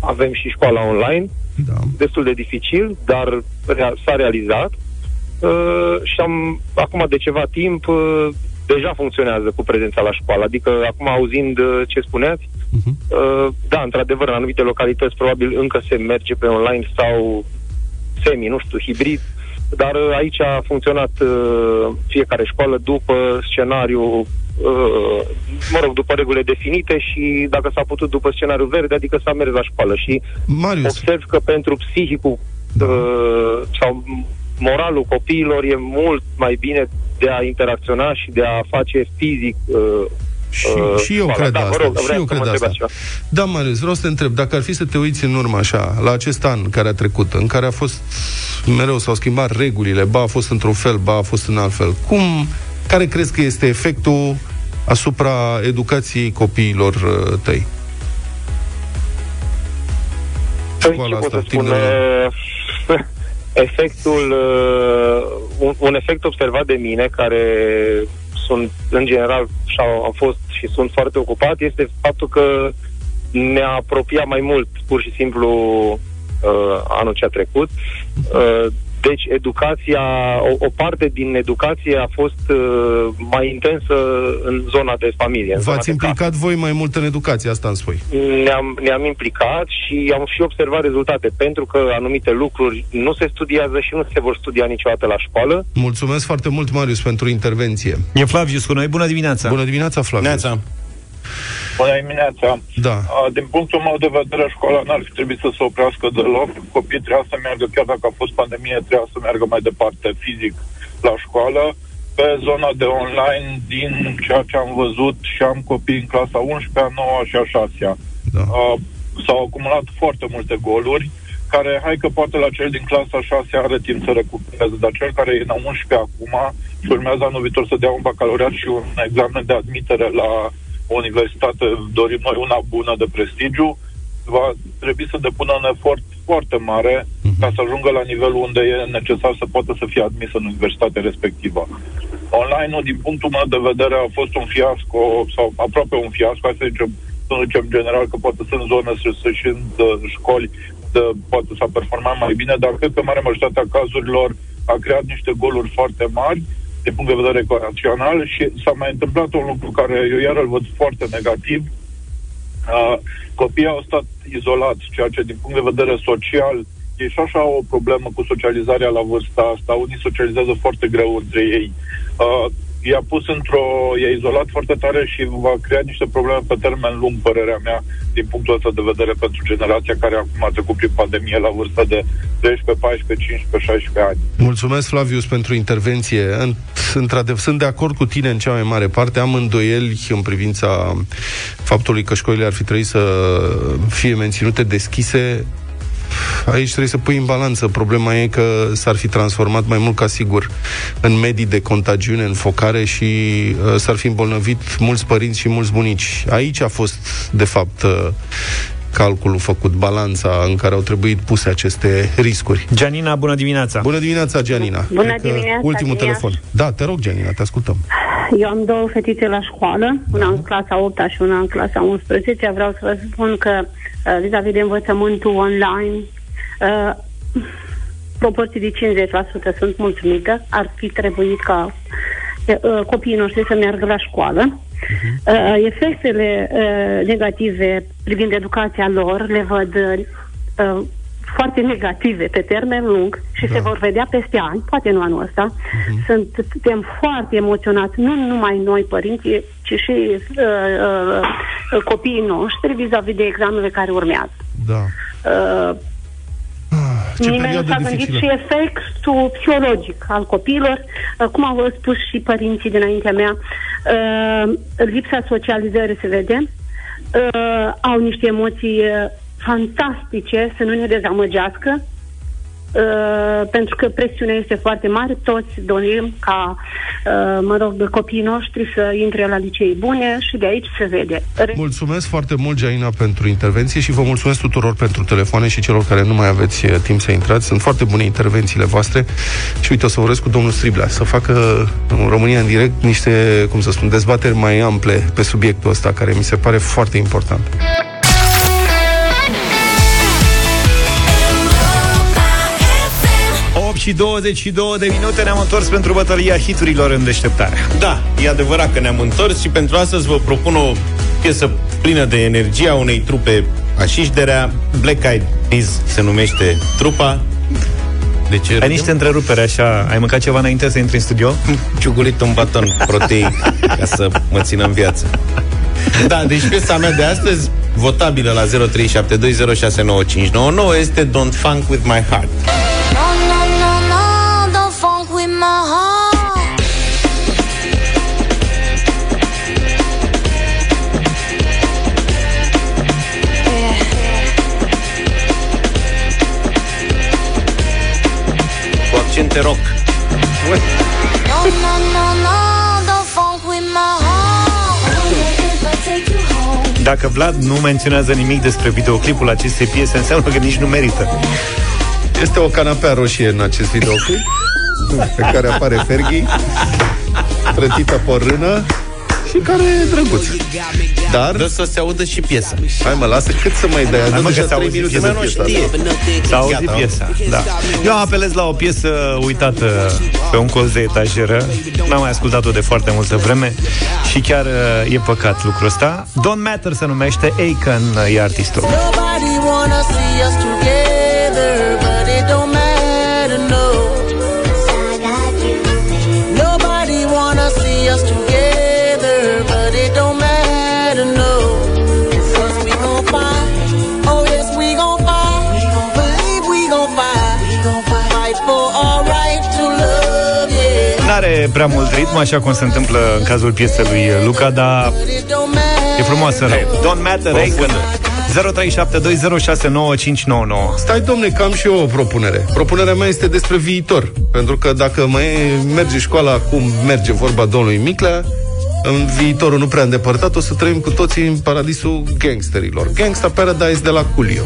Speaker 5: avem și școala online.
Speaker 2: Da.
Speaker 5: Destul de dificil, dar rea- s-a realizat. Uh, și am, acum de ceva timp, uh, deja funcționează cu prezența la școală. Adică, acum auzind uh, ce spuneați, uh-huh. da, într-adevăr, în anumite localități probabil încă se merge pe online sau semi, nu știu, hibrid, dar uh, aici a funcționat fiecare școală după scenariu mă rog, după regulile definite și dacă s-a putut după scenariu verde, adică s-a mers la școală. Și
Speaker 2: Marius.
Speaker 5: observ că pentru psihicul da. sau moralul copiilor e mult mai bine de a interacționa și de a face fizic uh,
Speaker 2: și, uh, și eu cred da, asta. Rog, și eu cred asta. Da, Marius, vreau să te întreb, dacă ar fi să te uiți în urmă așa, la acest an care a trecut, în care a fost mereu s-au schimbat regulile, ba a fost într-un fel, ba a fost în alt fel, cum, care crezi că este efectul asupra educației copiilor uh, tăi?
Speaker 5: Păi, Școala asta, spun, de... efectul, uh, un, un efect observat de mine, care sunt, în general, și am fost și sunt foarte ocupat, este faptul că ne-a apropiat mai mult, pur și simplu, uh, anul ce a trecut. Uh, deci educația, o, o parte din educație a fost uh, mai intensă în zona de familie.
Speaker 2: V-ați implicat voi mai mult în educație, asta îmi spui?
Speaker 5: Ne-am, ne-am implicat și am și observat rezultate, pentru că anumite lucruri nu se studiază și nu se vor studia niciodată la școală.
Speaker 2: Mulțumesc foarte mult, Marius, pentru intervenție.
Speaker 1: E Flavius cu noi, bună dimineața!
Speaker 2: Bună dimineața, Flavius!
Speaker 3: Neața.
Speaker 6: Bună dimineața!
Speaker 2: Da.
Speaker 6: A, Din punctul meu de vedere, școala n-ar fi trebuit să se oprească deloc. Copiii trebuia să meargă, chiar dacă a fost pandemie, trebuia să meargă mai departe fizic la școală. Pe zona de online, din ceea ce am văzut, și am copii în clasa 11, a 9 și a 6
Speaker 2: Da.
Speaker 6: uh, s-au acumulat foarte multe goluri care, hai că poate la cel din clasa 6 are timp să recupereze, dar cel care e în 11 acum și urmează anul viitor să dea un bacalaureat și un examen de admitere la o universitate, dorim noi una bună de prestigiu, va trebui să depună un efort foarte mare ca să ajungă la nivelul unde e necesar să poată să fie admis în universitatea respectivă. Online-ul, din punctul meu de vedere, a fost un fiasco, sau aproape un fiasco, hai să zicem, să nu zicem general, că poate sunt zone și sunt uh, școli de, poate s-a performat mai bine, dar cred că marea majoritatea cazurilor a creat niște goluri foarte mari din punct de vedere ecuațional și s-a mai întâmplat un lucru care eu iar îl văd foarte negativ. Uh, copiii au stat izolați, ceea ce din punct de vedere social e și așa o problemă cu socializarea la vârsta asta. Unii socializează foarte greu între ei. Uh, i-a pus într-o... i-a izolat foarte tare și va crea niște probleme pe termen lung, părerea mea, din punctul ăsta de vedere pentru generația care acum a trecut prin pandemie la vârsta de 12, 14, 15, 16 ani.
Speaker 2: Mulțumesc, Flavius, pentru intervenție. În- Într-adevăr, sunt de acord cu tine în cea mai mare parte. Am îndoieli în privința faptului că școlile ar fi trebuit să fie menținute deschise. Aici trebuie să pui în balanță. Problema e că s-ar fi transformat mai mult ca sigur în medii de contagiune, în focare și uh, s-ar fi îmbolnăvit mulți părinți și mulți bunici. Aici a fost, de fapt, uh, calculul făcut, balanța în care au trebuit puse aceste riscuri.
Speaker 1: Gianina, bună dimineața!
Speaker 2: Bună dimineața, Gianina.
Speaker 7: Bună
Speaker 2: Cred că
Speaker 7: dimineața,
Speaker 2: Ultimul
Speaker 7: din Iași.
Speaker 2: telefon. Da, te rog, Gianina, te ascultăm.
Speaker 7: Eu am două fetițe la școală, una în clasa 8 și una în clasa 11. Vreau să vă spun că uh, vis-a-vis de învățământul online, uh, proporții de 50% sunt mulțumită. Ar fi trebuit ca uh, copiii noștri să meargă la școală. Uh, efectele uh, negative privind educația lor le văd uh, foarte negative pe termen lung și da. se vor vedea peste ani, poate nu anul ăsta. Uh-huh. Suntem foarte emoționați, nu numai noi părinții, ci și uh, uh, copiii noștri vis-a-vis de examenele care urmează.
Speaker 2: Da.
Speaker 7: Uh,
Speaker 2: Ce
Speaker 7: Nimeni nu
Speaker 2: perioadă
Speaker 7: s-a gândit
Speaker 2: dificilă.
Speaker 7: și efectul psihologic al copiilor, uh, cum au spus și părinții dinaintea mea, uh, lipsa socializării se vede, uh, au niște emoții uh, fantastice, să nu ne dezamăgească, Uh, pentru că presiunea este foarte mare, toți dorim ca, uh, mă rog, copiii noștri să intre la licei bune și de aici se vede. Re-
Speaker 2: Mulțumesc foarte mult, Gianina, pentru intervenție și vă mulțumesc tuturor pentru telefoane și celor care nu mai aveți eh, timp să intrați. Sunt foarte bune intervențiile voastre și uite, o să vorbesc cu domnul Striblea să facă în România în direct niște, cum să spun, dezbateri mai ample pe subiectul ăsta, care mi se pare foarte important.
Speaker 1: Și 22 de minute ne-am întors pentru bătălia hiturilor în deșteptare.
Speaker 3: Da, e adevărat că ne-am întors și pentru astăzi vă propun o piesă plină de energie a unei trupe așișderea. Black Eyed Peas se numește trupa. De ce
Speaker 1: Ai
Speaker 3: râdem?
Speaker 1: niște întrerupere așa, ai mâncat ceva înainte să intri în studio?
Speaker 3: ciugulit un baton proteic ca să mă țină în viață. Da, deci piesa mea de astăzi, votabilă la 0372069599, este Don't Funk With My Heart. Cu accente rock.
Speaker 8: No, no, no, no, don't funk with my heart. If I take you home.
Speaker 1: Dacă Vlad nu menționează nimic despre videoclipul acestei piese, înseamnă că nici nu merită.
Speaker 2: Este o canapea roșie în acest videoclip pe care apare Fergie trătită pe o rână și care e drăguț. Dar,
Speaker 3: Dă să se audă și piesa.
Speaker 2: hai mă, lasă cât să mai dai.
Speaker 1: Hai,
Speaker 2: Dă
Speaker 1: mă, că
Speaker 2: deja
Speaker 1: s-a
Speaker 2: 3
Speaker 1: auzit
Speaker 2: minute
Speaker 1: piesa,
Speaker 2: de
Speaker 3: nu
Speaker 2: piesa.
Speaker 3: știe.
Speaker 1: S-a auzit
Speaker 3: Gata,
Speaker 1: piesa, da. Eu apelez la o piesă uitată pe un colț de etajeră. N-am mai ascultat-o de foarte multă vreme și chiar uh, e păcat lucrul ăsta. Don't Matter se numește, Aiken uh, e artistul. Prea mult ritm, așa cum se întâmplă în cazul piesei lui Luca, dar
Speaker 9: But it don't matter.
Speaker 1: e frumoasă rău. Don't Matter, Aiken. 0372069599.
Speaker 2: Stai, domne, că am și eu o propunere. Propunerea mea este despre viitor. Pentru că dacă mai merge școala cum merge vorba domnului Miclea, în viitorul nu prea îndepărtat, o să trăim cu toții în paradisul gangsterilor. Gangsta Paradise de la Coolio.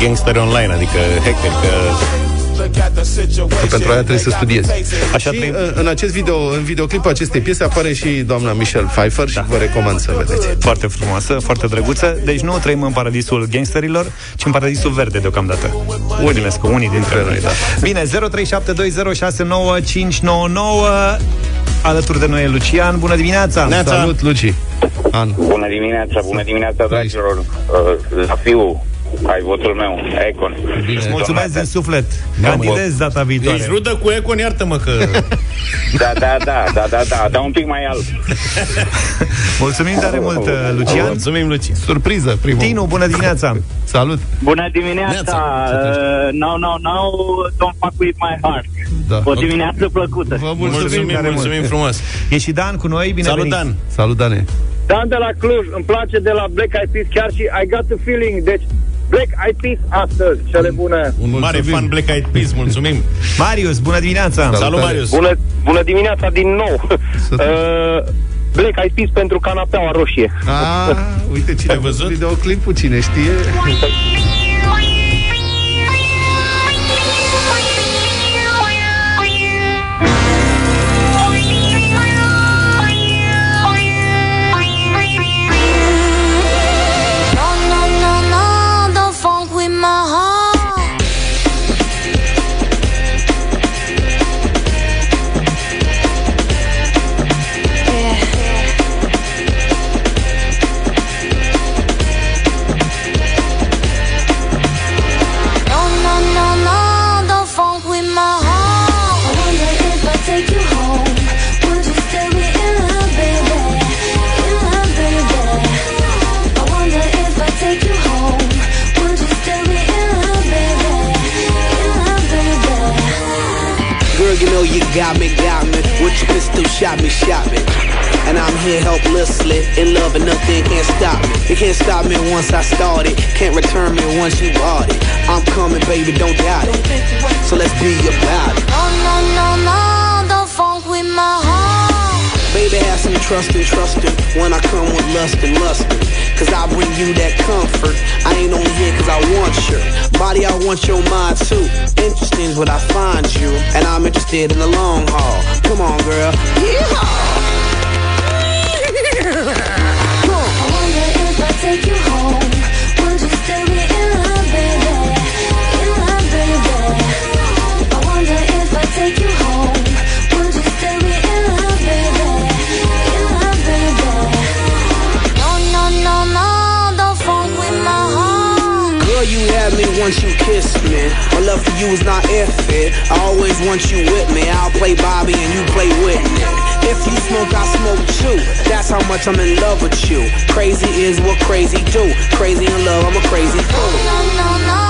Speaker 3: Gangster online, adică hacker, că
Speaker 2: Că pentru aia trebuie să studiezi.
Speaker 1: Așa
Speaker 2: și
Speaker 1: trăim.
Speaker 2: în- în acest video, în videoclipul acestei piese apare și doamna Michelle Pfeiffer și vă recomand să vedeți.
Speaker 1: Foarte frumoasă, foarte drăguță. Deci nu trăim în paradisul gangsterilor, ci în paradisul verde deocamdată. Unii, unii dintre noi, da. Bine, 0372069599 Alături de noi e Lucian. Bună dimineața!
Speaker 3: Neața.
Speaker 2: Salut, Luci! An.
Speaker 10: Bună dimineața, bună dimineața, dragilor. Uh, La fiu, ai votul meu, Econ.
Speaker 1: Îți mulțumesc din suflet.
Speaker 2: Da,
Speaker 1: Candidez data viitoare.
Speaker 3: ești rudă cu Econ, iartă-mă că...
Speaker 10: Da, da, da, da, da, da, dar un pic mai alb.
Speaker 1: Mulțumim tare mult, Lucian.
Speaker 3: Mulțumim, Luci.
Speaker 2: Surpriză, primul.
Speaker 1: Tinu, bună dimineața!
Speaker 2: Salut!
Speaker 10: Bună dimineața,
Speaker 3: Neața.
Speaker 10: uh, no, no, no, don't fuck with my heart.
Speaker 2: Da.
Speaker 10: O dimineață plăcută.
Speaker 2: Vă mulțumim,
Speaker 3: Mulțumim,
Speaker 2: tare mult.
Speaker 3: mulțumim frumos.
Speaker 1: E și Dan cu noi, bine
Speaker 3: Salut,
Speaker 1: venit.
Speaker 3: Dan.
Speaker 2: Salut, Dane!
Speaker 10: Dan de la Cluj, îmi place de la Black Eyed Peas chiar și I got the feeling, deci Black Eyed Peas astăzi, cele bune.
Speaker 3: Un mare
Speaker 2: Mulțumim.
Speaker 3: fan Black Eyed Peas, mulțumim.
Speaker 1: Marius, bună dimineața!
Speaker 2: Salut.
Speaker 3: Salut, Marius.
Speaker 10: Bună, bună dimineața din nou.
Speaker 2: Să-
Speaker 10: Uh, Black Eyed Peas pentru canapeaua roșie.
Speaker 2: Ah, uite cine
Speaker 3: Ai
Speaker 2: a văzut
Speaker 3: văzut?
Speaker 2: videoclipul, cine știe?
Speaker 11: Got me, got me. With your pistol, shot me, shot me. And I'm here helplessly, in love and nothing can't stop me. It can't stop me once I started, can't return me once you bought it. I'm coming, baby, don't doubt it. So let's be about it.
Speaker 8: No, no, no, no, don't funk with my heart.
Speaker 11: Baby, have some trust and trust it when I come with lust and lustin'. Cause I bring you that comfort. I ain't only here cause I want your body, I want your mind too. Interesting is what I find you, and I'm interested in the long haul. Come on, girl. Yeehaw!
Speaker 8: I wonder if I take you home,
Speaker 11: once you kissed me. My love for you is not if it. I always want you with me. I'll play Bobby and you play Whitney. If you smoke, I smoke too. That's how much I'm in love with you. Crazy is what crazy do. Crazy in love, I'm a crazy fool.
Speaker 8: No, no, no,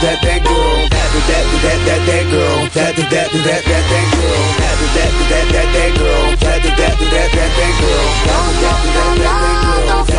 Speaker 11: That, that, girl. That, that, that, that, that, girl. That, that, that, that, that, that girl. That, that, that, that, that girl. That, that, that, that, that, girl. That, that, that, that,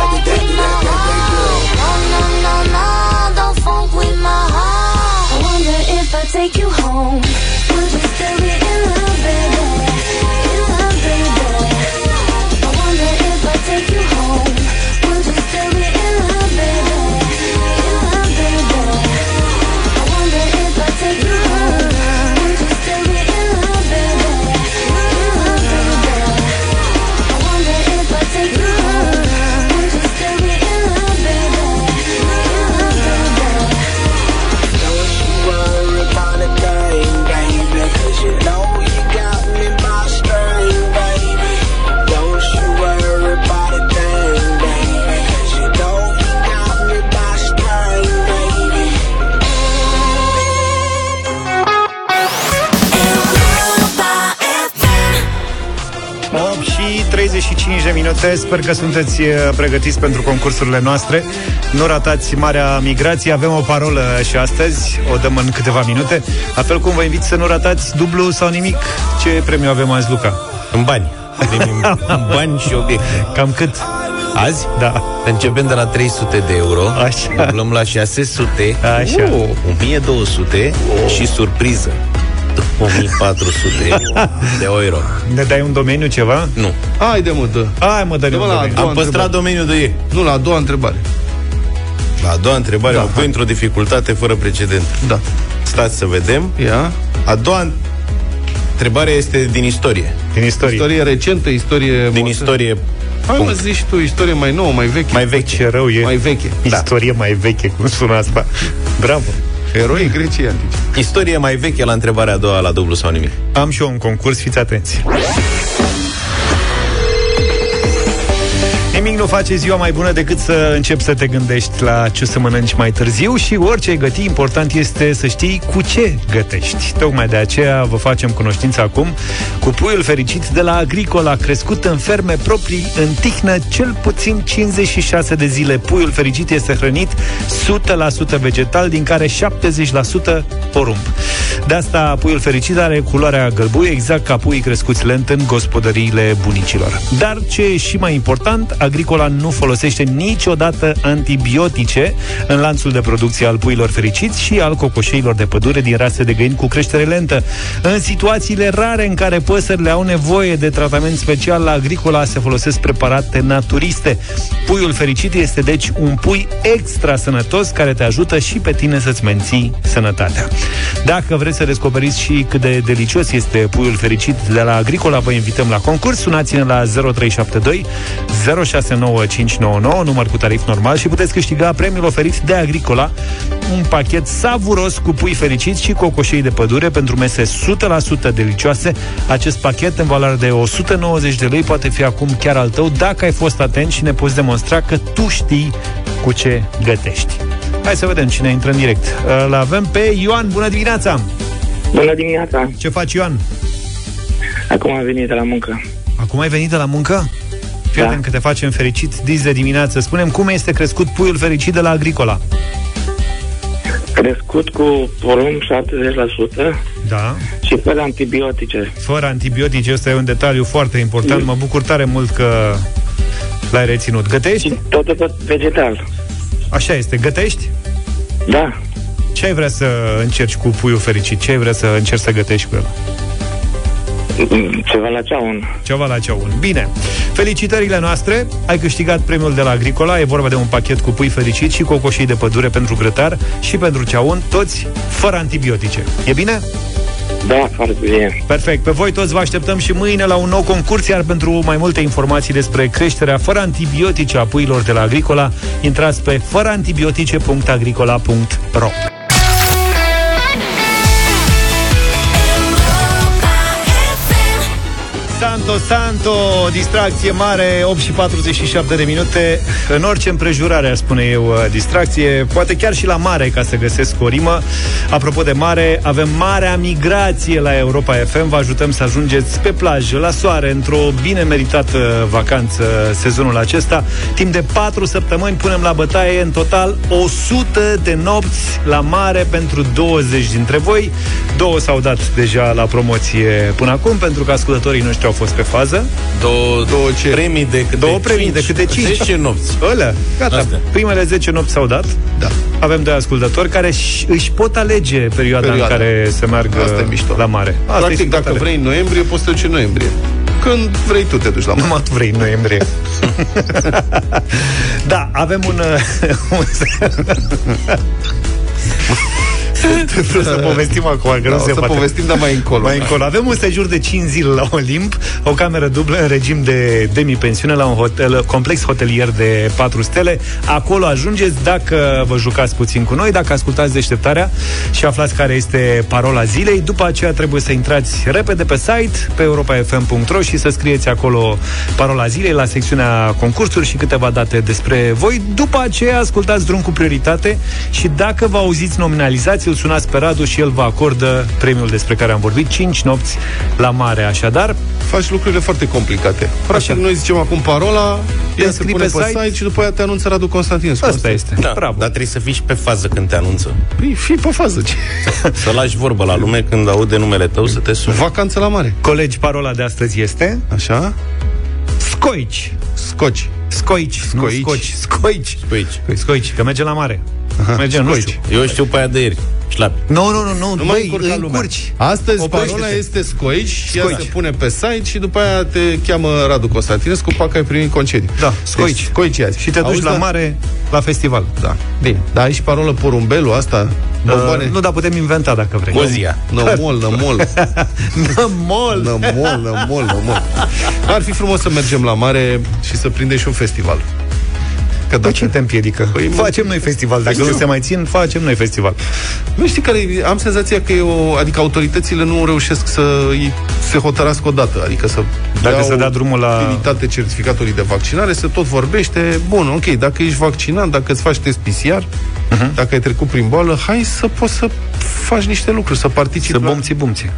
Speaker 1: minute Sper că sunteți uh, pregătiți pentru concursurile noastre Nu ratați Marea Migrație Avem o parolă și astăzi O dăm în câteva minute La fel cum vă invit să nu ratați dublu sau nimic Ce premiu avem azi, Luca?
Speaker 3: În bani. Primim în bani și obiecte.
Speaker 1: Cam cât?
Speaker 3: Azi?
Speaker 1: Da
Speaker 3: Începem de la 300 de euro
Speaker 1: Așa.
Speaker 3: Umblăm la 600
Speaker 1: Așa.
Speaker 3: uh, 1200 și surpriză 1400 de euro
Speaker 1: Ne dai un domeniu ceva?
Speaker 3: Nu
Speaker 2: Haide, mă, dă.
Speaker 1: Hai mă, dă
Speaker 2: Dă-mă
Speaker 1: un
Speaker 2: la a
Speaker 1: domeniu
Speaker 2: doua
Speaker 3: Am păstrat
Speaker 2: întrebare.
Speaker 3: domeniul de ieri
Speaker 2: Nu, la a doua întrebare.
Speaker 3: La a doua întrebare
Speaker 2: Da,
Speaker 3: da, mă pui
Speaker 2: hai.
Speaker 3: într-o dificultate fără precedent
Speaker 2: Da.
Speaker 3: Stați să vedem
Speaker 2: Ia.
Speaker 3: A doua întrebare este din istorie
Speaker 1: Din istorie
Speaker 2: Istorie recentă, istorie...
Speaker 3: Din
Speaker 2: moarte.
Speaker 3: istorie
Speaker 2: Hai mă,
Speaker 3: punct.
Speaker 2: zici tu, istorie mai nouă, mai veche.
Speaker 3: Mai veche
Speaker 1: Ce rău e
Speaker 2: Mai veche.
Speaker 1: Istorie mai veche, cum sună asta Bravo
Speaker 2: Eroi Greciei antice.
Speaker 3: Istorie mai veche la întrebarea a doua la dublu sau nimic
Speaker 1: Am și eu un concurs, fiți atenți Nimic nu face ziua mai bună decât să începi să te gândești la ce să mănânci mai târziu și orice ai găti, important este să știi cu ce gătești. Tocmai de aceea vă facem cunoștință acum cu puiul fericit de la Agricola, crescut în ferme proprii în tihnă cel puțin 56 de zile. Puiul fericit este hrănit 100% vegetal, din care 70% porumb. De asta puiul fericit are culoarea gălbuie, exact ca puii crescuți lent în gospodăriile bunicilor. Dar ce e și mai important, Agricola nu folosește niciodată antibiotice în lanțul de producție al puilor fericiți și al cocoșeilor de pădure din rase de găini cu creștere lentă. În situațiile rare în care păsările au nevoie de tratament special, la Agricola se folosesc preparate naturiste. Puiul fericit este deci un pui extra sănătos care te ajută și pe tine să-ți menții sănătatea. Dacă vreți să descoperiți și cât de delicios este puiul fericit de la Agricola, vă invităm la concurs. Sunați-ne la 0372 069599, număr cu tarif normal și puteți câștiga premiul oferit de Agricola, un pachet savuros cu pui fericiți și cocoșei de pădure pentru mese 100% delicioase. Acest pachet în valoare de 190 de lei poate fi acum chiar al tău dacă ai fost atent și ne poți demonstra că tu știi cu ce gătești. Hai să vedem cine intră în direct. Îl avem pe Ioan. Bună dimineața!
Speaker 10: Bună dimineața!
Speaker 1: Ce faci, Ioan?
Speaker 10: Acum am venit de la muncă.
Speaker 1: Acum ai venit de la muncă? Fii
Speaker 10: Da.
Speaker 1: atent că te facem fericit dis de dimineață. Spunem cum este crescut puiul fericit de la Agricola.
Speaker 10: Crescut cu porumb 70%
Speaker 1: Da.
Speaker 10: și fără antibiotice.
Speaker 1: Fără antibiotice, ăsta e un detaliu foarte important. Mă bucur tare mult că l-ai reținut. Gătești?
Speaker 10: Și tot, tot vegetal.
Speaker 1: Așa este. Gătești?
Speaker 10: Da.
Speaker 1: Ce ai vrea să încerci cu puiul fericit? Ce ai vrea să încerci să gătești cu el?
Speaker 10: Mm, Ceva la ceaun.
Speaker 1: Ceva la ceaun. Bine. Felicitările noastre. Ai câștigat premiul de la Agricola. E vorba de un pachet cu pui fericit și cocoșii de pădure pentru grătar și pentru ceaun, toți fără antibiotice. E bine?
Speaker 10: Da, foarte bine.
Speaker 1: Perfect. Pe voi toți vă așteptăm și mâine la un nou concurs, iar pentru mai multe informații despre creșterea fără antibiotice a puilor de la Agricola, intrați pe fărăantibiotice.agricola.ro Santo, Santo, distracție mare, 8 și 47 de minute. În orice împrejurare, aș spune eu, uh, distracție, poate chiar și la mare, ca să găsesc o rimă. Apropo de mare, avem marea migrație la Europa FM. Vă ajutăm să ajungeți pe plajă, la soare, într-o bine meritată vacanță sezonul acesta. Timp de 4 săptămâni punem la bătaie în total 100 de nopți la mare pentru 20 dintre voi. Două s-au dat deja la promoție până acum, pentru că ascultătorii noștri au fost pe fază.
Speaker 3: Două,
Speaker 2: Două ce?
Speaker 3: premii de câte
Speaker 1: Două premii
Speaker 3: cinci.
Speaker 1: de câte 5.
Speaker 3: 10 nopți.
Speaker 1: Ălea, gata.
Speaker 3: Astea.
Speaker 1: Primele 10 nopți s-au dat.
Speaker 2: Da.
Speaker 1: Avem doi ascultători care își, își pot alege perioada,
Speaker 2: Perioada.
Speaker 1: în care să meargă
Speaker 2: Asta e mișto.
Speaker 1: la mare. Asta
Speaker 2: Practic,
Speaker 1: e
Speaker 2: dacă
Speaker 1: tare.
Speaker 2: vrei în noiembrie, poți să te duci în noiembrie. Când vrei tu te duci la mare.
Speaker 1: Numai tu vrei în noiembrie. da, avem un... uh, un Trebuie să povestim acum, că
Speaker 2: Da,
Speaker 1: nu
Speaker 2: o
Speaker 1: se
Speaker 2: să
Speaker 1: poate.
Speaker 2: povestim, dar mai încolo.
Speaker 1: Mai încolo. Avem un sejur de 5 zile la Olimp, o cameră dublă în regim de demi-pensiune la un hotel, complex hotelier de 4 stele. Acolo ajungeți dacă vă jucați puțin cu noi, dacă ascultați deșteptarea și aflați care este parola zilei. După aceea trebuie să intrați repede pe site, pe europafm.ro și să scrieți acolo parola zilei la secțiunea concursuri și câteva date despre voi. După aceea ascultați drum cu prioritate și dacă vă auziți nominalizați, îl sunați pe Radu și el vă acordă premiul despre care am vorbit, 5 nopți la mare. Așadar,
Speaker 2: Faci lucrurile foarte complicate. Practic,
Speaker 1: Așa.
Speaker 2: noi zicem acum parola,
Speaker 1: Te
Speaker 2: ea se
Speaker 1: înscrii
Speaker 2: pune
Speaker 1: pe
Speaker 2: pe
Speaker 1: site
Speaker 2: site și după aia te anunță Radu Constantinescu.
Speaker 1: asta este.
Speaker 3: Da,
Speaker 1: Bravo.
Speaker 3: dar trebuie să fii și pe fază când te anunță.
Speaker 2: Păi, fii pe fază. Ce?
Speaker 3: Să lași vorbă la lume când aude numele tău să te suni.
Speaker 2: Vacanță la mare.
Speaker 1: Colegi, parola de astăzi este
Speaker 2: Așa?
Speaker 1: Scoici.
Speaker 2: Scoci.
Speaker 1: Scoici. Nu,
Speaker 2: Scoici.
Speaker 1: scoci. Scoici.
Speaker 3: Scoici.
Speaker 1: Scoici, că merge la mare. Merge, nu
Speaker 2: scoici.
Speaker 1: știu.
Speaker 3: Eu știu pe aia de ieri. Șlapi.
Speaker 1: Nu, nu, nu, nu,
Speaker 2: Nu mai
Speaker 1: băi,
Speaker 2: încurca
Speaker 1: îi
Speaker 2: lumea.
Speaker 1: încurci.
Speaker 2: Astăzi
Speaker 1: Oprește-te.
Speaker 2: parola este scoici și ea
Speaker 1: Scoici.
Speaker 2: se pune pe site și după aia te cheamă Radu Constantinescu, parcă ai primit concediu.
Speaker 1: Da, scoici.
Speaker 2: Deci, scoici azi.
Speaker 1: Și te duci
Speaker 2: Auzi,
Speaker 1: la
Speaker 2: da?
Speaker 1: mare, la festival.
Speaker 2: Da. Bine. Dar ai și parolă porumbelul asta? Bomboane?
Speaker 1: Uh, nu, dar putem inventa dacă vrei.
Speaker 3: Gozia.
Speaker 2: Nămol, nămol.
Speaker 1: Nămol.
Speaker 2: Nămol, nămol, nămol. Ar fi frumos să mergem la mare și să prindem și un festival. Că
Speaker 1: Păi ce te împiedică?
Speaker 2: Păi, mă-
Speaker 1: facem noi festival. Dacă
Speaker 2: Știu.
Speaker 1: nu se mai țin, facem noi festival.
Speaker 2: Nu știi care e- am senzația că e o, adică autoritățile nu reușesc să îi- se hotărască odată, adică să
Speaker 1: Dacă
Speaker 2: dea
Speaker 1: se
Speaker 2: o
Speaker 1: dea drumul la-
Speaker 2: utilitate certificatului de vaccinare, se tot vorbește, bun, ok, dacă ești vaccinat, dacă îți faci test PCR,
Speaker 1: Mhm.
Speaker 2: dacă ai trecut prin boală, hai să poți să faci niște lucruri, să participi
Speaker 1: Să
Speaker 2: la...
Speaker 1: bumți, bumți.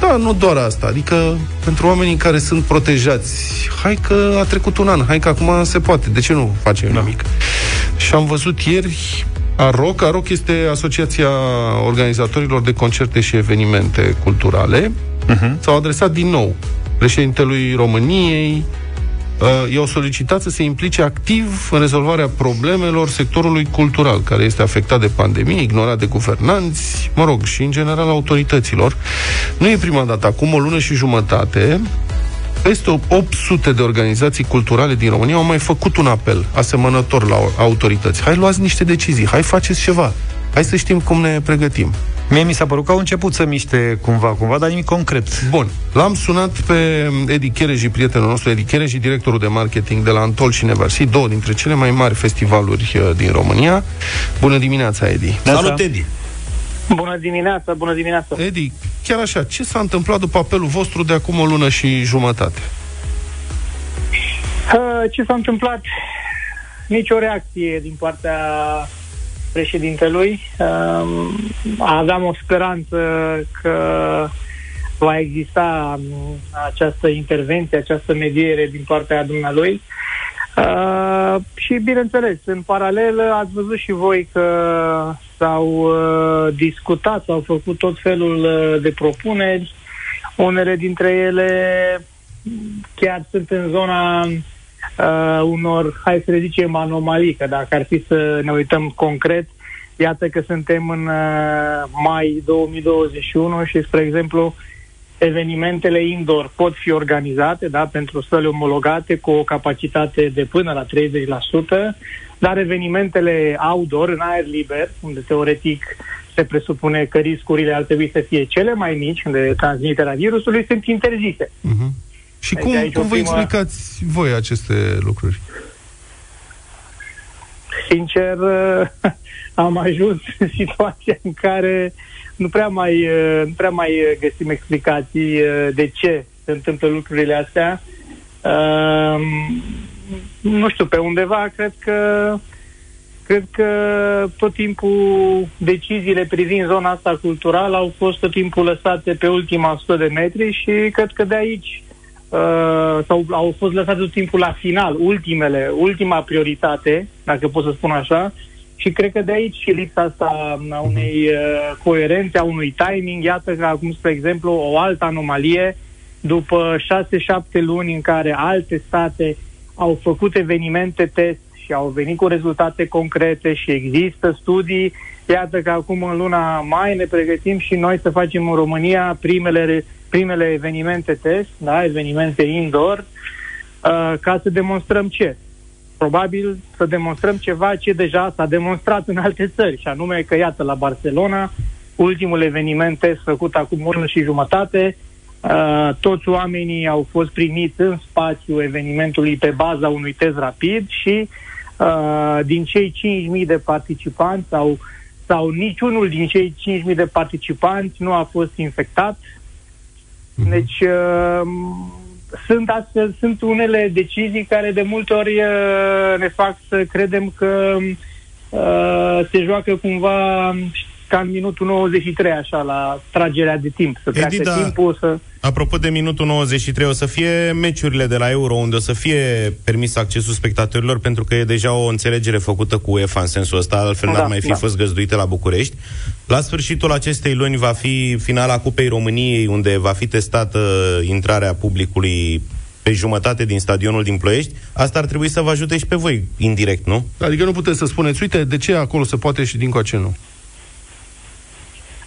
Speaker 2: Da, nu doar asta. Adică, pentru oamenii care sunt protejați, hai că a trecut un an, hai că acum se poate. De ce nu facem
Speaker 1: Da.
Speaker 2: nimic? Și am văzut ieri AROC. AROC este Asociația Organizatorilor de Concerte și Evenimente Culturale.
Speaker 1: Mhm.
Speaker 2: S-au adresat din nou președintelui României, uh, i-au solicitat să se implice activ în rezolvarea problemelor sectorului cultural, care este afectat de pandemie, ignorat de guvernanți, mă rog, și în general autorităților. Nu e prima dată, acum o lună și jumătate, peste 800 de organizații culturale din România au mai făcut un apel asemănător la autorități. Hai luați niște decizii, hai faceți ceva. Hai să știm cum ne pregătim.
Speaker 1: Mie mi s-a părut că au început să miște cumva, cumva, dar nimic concret.
Speaker 2: Bun, l-am sunat pe Edi Chereji, prietenul nostru, Edi Chereji, directorul de marketing de la Antol și Neversi, două dintre cele mai mari festivaluri uh, din România. Bună dimineața, Edi!
Speaker 3: Salut, Edi!
Speaker 10: Bună dimineața, bună dimineața.
Speaker 2: Edi, chiar așa, ce s-a întâmplat după apelul vostru de acum o lună și jumătate?
Speaker 10: Uh, Ce s-a întâmplat? Nici o reacție din partea președintelui. Um, Aveam o speranță că va exista um, această intervenție, această mediere din partea dumnealui. Uh, și, bineînțeles, în paralel, ați văzut și voi că s-au uh, discutat, s-au făcut tot felul uh, de propuneri. Unele dintre ele chiar sunt în zona uh, unor, hai să le zicem, anomalii, că dacă ar fi să ne uităm concret, iată că suntem în uh, mai 2021 și, spre exemplu, evenimentele indoor pot fi organizate da, pentru săli omologate cu o capacitate de până la 30%, dar evenimentele outdoor, în aer liber, unde teoretic se presupune că riscurile ar trebui să fie cele mai mici, unde transmiterea virusului, sunt interzise.
Speaker 2: Și
Speaker 10: Deci
Speaker 2: cum,
Speaker 10: aici
Speaker 2: cum
Speaker 10: o
Speaker 2: vă
Speaker 10: primă-
Speaker 2: explicați voi aceste lucruri?
Speaker 10: Sincer, am ajuns în situația în care nu prea mai, uh, nu prea mai uh, găsim explicații uh, de ce se întâmplă lucrurile astea. Um, Nu știu, pe undeva cred că cred că tot timpul deciziile privind zona asta culturală au fost tot timpul lăsate pe ultima 100 de metri și cred că de aici uh, sau au fost lăsate tot timpul la final, ultimele, ultima prioritate, dacă pot să spun așa, și cred că de aici și lipsa asta a unei uh, coerențe, a unui timing. Iată că acum, spre exemplu, o altă anomalie, după 6-7 luni în care alte state au făcut evenimente test și au venit cu rezultate concrete și există studii, iată că acum în luna mai ne pregătim și noi să facem în România primele, primele evenimente test, da, evenimente indoor, uh, ca să demonstrăm ce? Probabil să demonstrăm ceva ce deja s-a demonstrat în alte țări, și anume că, iată, la Barcelona, ultimul eveniment test făcut acum o lună și jumătate, uh, toți oamenii au fost primiți în spațiu evenimentului pe baza unui test rapid și uh, din cei 5.000 de participanți sau, sau niciunul din cei 5.000 de participanți nu a fost infectat. Deci uh, sunt astfel, sunt unele decizii care de multe ori uh, ne fac să credem că uh, se joacă cumva ca în minutul 93, așa, la tragerea de timp. Să treacă
Speaker 3: Edi, da.
Speaker 10: timpul, să...
Speaker 3: Apropo de minutul 93, o să fie meciurile de la Euro, unde o să fie permis accesul spectatorilor, pentru că e deja o înțelegere făcută cu UEFA în sensul ăsta, altfel
Speaker 10: Da,
Speaker 3: n-ar mai fi
Speaker 10: da.
Speaker 3: fost găzduite la București. La sfârșitul acestei luni va fi finala Cupei României, unde va fi testată intrarea publicului pe jumătate din stadionul din Ploiești. Asta ar trebui să vă ajute și pe voi, indirect, nu?
Speaker 2: Adică nu puteți să spuneți, uite, de ce acolo se poate și din coace nu?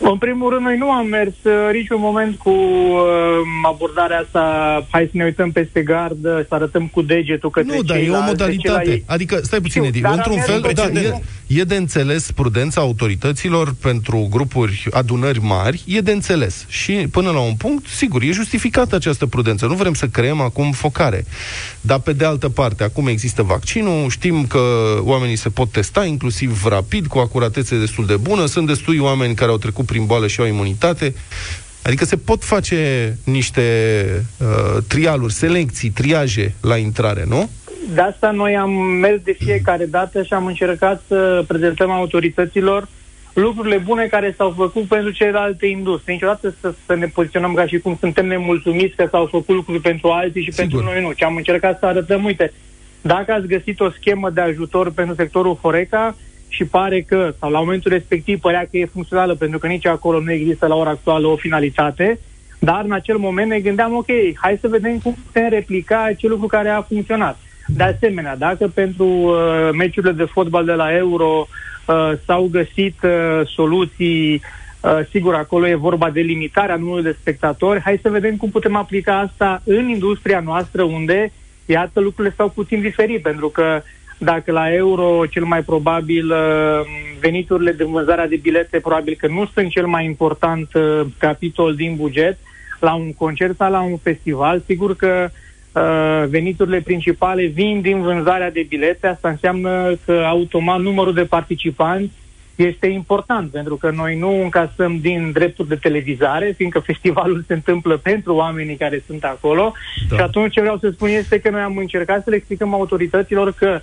Speaker 10: În primul rând, noi nu am mers uh, niciun moment cu uh, abordarea asta, hai să ne uităm peste gardă, să arătăm cu degetul către
Speaker 2: Nu, dar e o
Speaker 10: ceilalți, deci
Speaker 2: modalitate.
Speaker 10: ceilalți-
Speaker 2: Adică, stai puțin,
Speaker 10: Știu,
Speaker 2: Edi,
Speaker 10: dar
Speaker 2: într-un
Speaker 10: am
Speaker 2: fel,
Speaker 10: mers
Speaker 2: da,
Speaker 10: cu
Speaker 2: e,
Speaker 10: degetul.
Speaker 2: e de înțeles prudența autorităților pentru grupuri, adunări mari, e de înțeles. Și până la un punct, sigur, e justificată această prudență. Nu vrem să creăm acum focare. Dar pe de altă parte, acum există vaccinul, știm că oamenii se pot testa, inclusiv rapid, cu acuratețe destul de bună, sunt destui oameni care au trecut prin boală și au imunitate. Adică se pot face niște uh, trialuri, selecții, triaje la intrare, nu?
Speaker 10: De asta noi am mers de fiecare dată și am încercat să prezentăm autorităților lucrurile bune care s-au făcut pentru celelalte industrie. Niciodată să, să ne poziționăm ca și cum suntem nemulțumiți că s-au făcut lucruri pentru alții și
Speaker 2: Sigur.
Speaker 10: pentru noi nu. Ce am încercat să arătăm, uite, dacă ați găsit o schemă de ajutor pentru sectorul Horeca și pare că, sau la momentul respectiv părea că e funcțională, pentru că nici acolo nu există la ora actuală o finalitate, dar în acel moment ne gândeam, ok, hai să vedem cum putem replica acel lucru care a funcționat. De asemenea, dacă pentru uh, meciurile de fotbal de la Euro uh, s-au găsit uh, soluții, uh, sigur, acolo e vorba de limitarea numărului de spectatori, hai să vedem cum putem aplica asta în industria noastră, unde, iată, lucrurile stau puțin diferit, pentru că dacă la Euro, cel mai probabil, uh, veniturile de vânzarea de bilete probabil că nu sunt cel mai important uh, capitol din buget, la un concert sau la un festival, sigur că uh, veniturile principale vin din vânzarea de bilete, asta înseamnă că automat numărul de participanți este important, pentru că noi nu încasăm din drepturi de televizare, fiindcă festivalul se întâmplă pentru oamenii care sunt acolo. Da. Și atunci ce vreau să spun este că noi am încercat să le explicăm autorităților că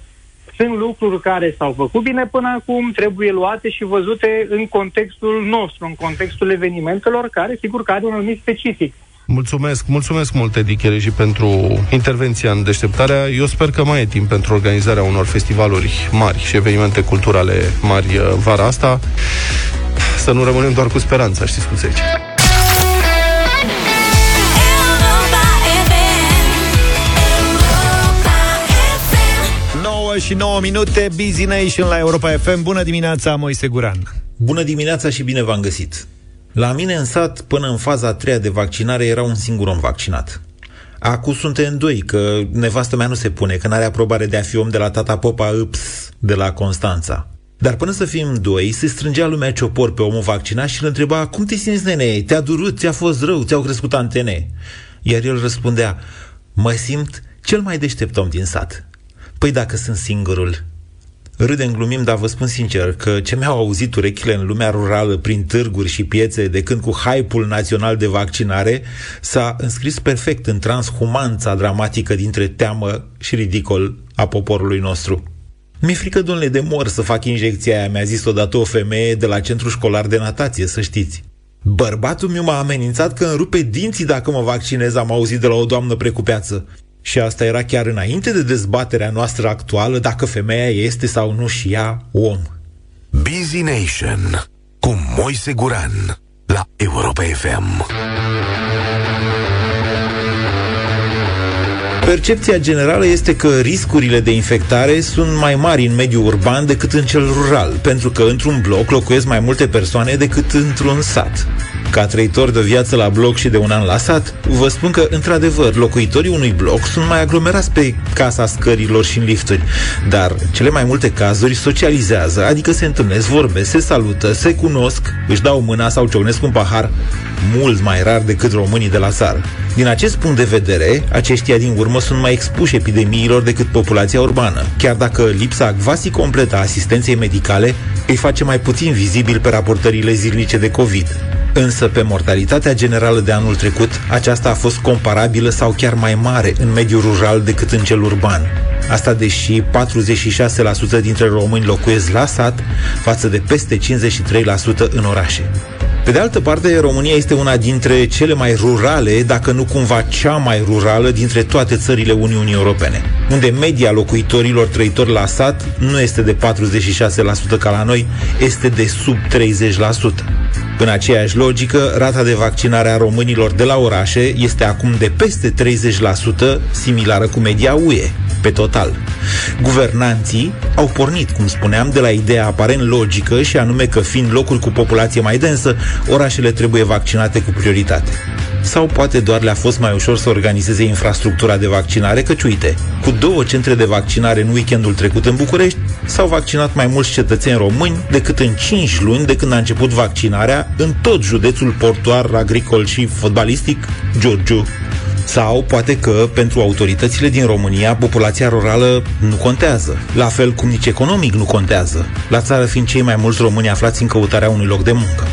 Speaker 10: sunt lucruri care s-au făcut bine până acum, trebuie luate și văzute în contextul nostru, în contextul evenimentelor, care sigur că are un anumit specific.
Speaker 2: Mulțumesc, mulțumesc mult, Edi Chereji, pentru intervenția în deșteptarea. Eu sper că mai e timp pentru organizarea unor festivaluri mari și evenimente culturale mari uh, vara asta. Să nu rămânem doar cu speranța, știți cum se zice.
Speaker 1: 9 și 9 minute, Busy Nation la Europa FM. Bună dimineața, Moise Guran.
Speaker 12: Bună dimineața și bine v-am găsit! La mine în sat, până în faza a treia de vaccinare, era un singur om vaccinat. Acum suntem doi, că nevastă mea nu se pune, că n-are aprobare de a fi om de la tata popa, ups. de la Constanța. Dar până să fim doi, se strângea lumea ciopor pe omul vaccinat și îl întreba Cum te simți, nene? Te-a durut? Ți-a fost rău? Ți-au crescut antene? Iar el răspundea Mă simt cel mai deștept om din sat. Păi dacă sunt singurul, Râdem, glumim, dar vă spun sincer că ce mi-au auzit urechile în lumea rurală prin târguri și piețe de când cu hype-ul național de vaccinare s-a înscris perfect în transhumanța dramatică dintre teamă și ridicol a poporului nostru. Mi-e frică, domnule, de mor să fac injecția aia, mi-a zis odată o femeie de la centru școlar de natație, să știți. Bărbatul meu m-a amenințat că îmi rupe dinții dacă mă vaccinez, am auzit de la o doamnă precupeață. Și asta era chiar înainte de dezbaterea noastră actuală dacă femeia este sau nu și ea om.
Speaker 13: Busy Nation cu Moise Guran la Europa FM.
Speaker 12: Percepția generală este că riscurile de infectare sunt mai mari în mediul urban decât în cel rural, pentru că într-un bloc locuiesc mai multe persoane decât într-un sat. Ca trăitor de viață la bloc și de un an la sat, vă spun că, într-adevăr, locuitorii unui bloc sunt mai aglomerați pe casa scărilor și în lifturi, dar cele mai multe cazuri socializează, adică se întâlnesc, vorbesc, se salută, se cunosc, își dau mâna sau ciocnesc un pahar, mult mai rar decât românii de la țară. Din acest punct de vedere, aceștia din urmă sunt mai expuși epidemiilor decât populația urbană, chiar dacă lipsa quasi completă a asistenței medicale îi face mai puțin vizibil pe raportările zilnice de COVID. Însă pe mortalitatea generală de anul trecut, aceasta a fost comparabilă sau chiar mai mare în mediul rural decât în cel urban. Asta deși 46% dintre români locuiesc la sat, față de peste 53% în orașe. Pe de altă parte, România este una dintre cele mai rurale, dacă nu cumva cea mai rurală dintre toate țările Uniunii Europene, unde media locuitorilor trăitori la sat nu este de 46% ca la noi, este de sub 30%. În aceeași logică, rata de vaccinare a românilor de la orașe este acum de peste 30%, similară cu media UE, pe total. Guvernanții au pornit, cum spuneam, de la ideea aparent logică și anume că fiind locuri cu populație mai densă, orașele trebuie vaccinate cu prioritate. Sau poate doar le-a fost mai ușor să organizeze infrastructura de vaccinare, căci uite, cu două centre de vaccinare în weekendul trecut în București, s-au vaccinat mai mulți cetățeni români decât în 5 luni de când a început vaccinarea în tot județul portuar, agricol și fotbalistic Giurgiu. Sau poate că pentru autoritățile din România populația rurală nu contează, la fel cum nici economic nu contează, la țară fiind cei mai mulți români aflați în căutarea unui loc de muncă.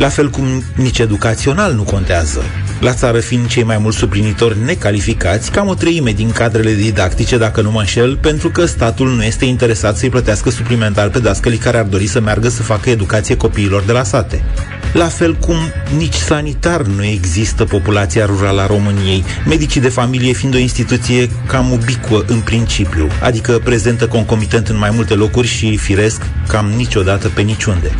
Speaker 12: La fel cum nici educațional nu contează, la țară fiind cei mai mulți suplinitori necalificați, cam o treime din cadrele didactice, dacă nu mă înșel, pentru că statul nu este interesat să-i plătească suplimentar pe dascălii care ar dori să meargă să facă educație copiilor de la sate. La fel cum nici sanitar nu există populația rurală a României, medicii de familie fiind o instituție cam ubicuă în principiu, adică prezentă concomitent în mai multe locuri și, firesc, cam niciodată pe niciunde.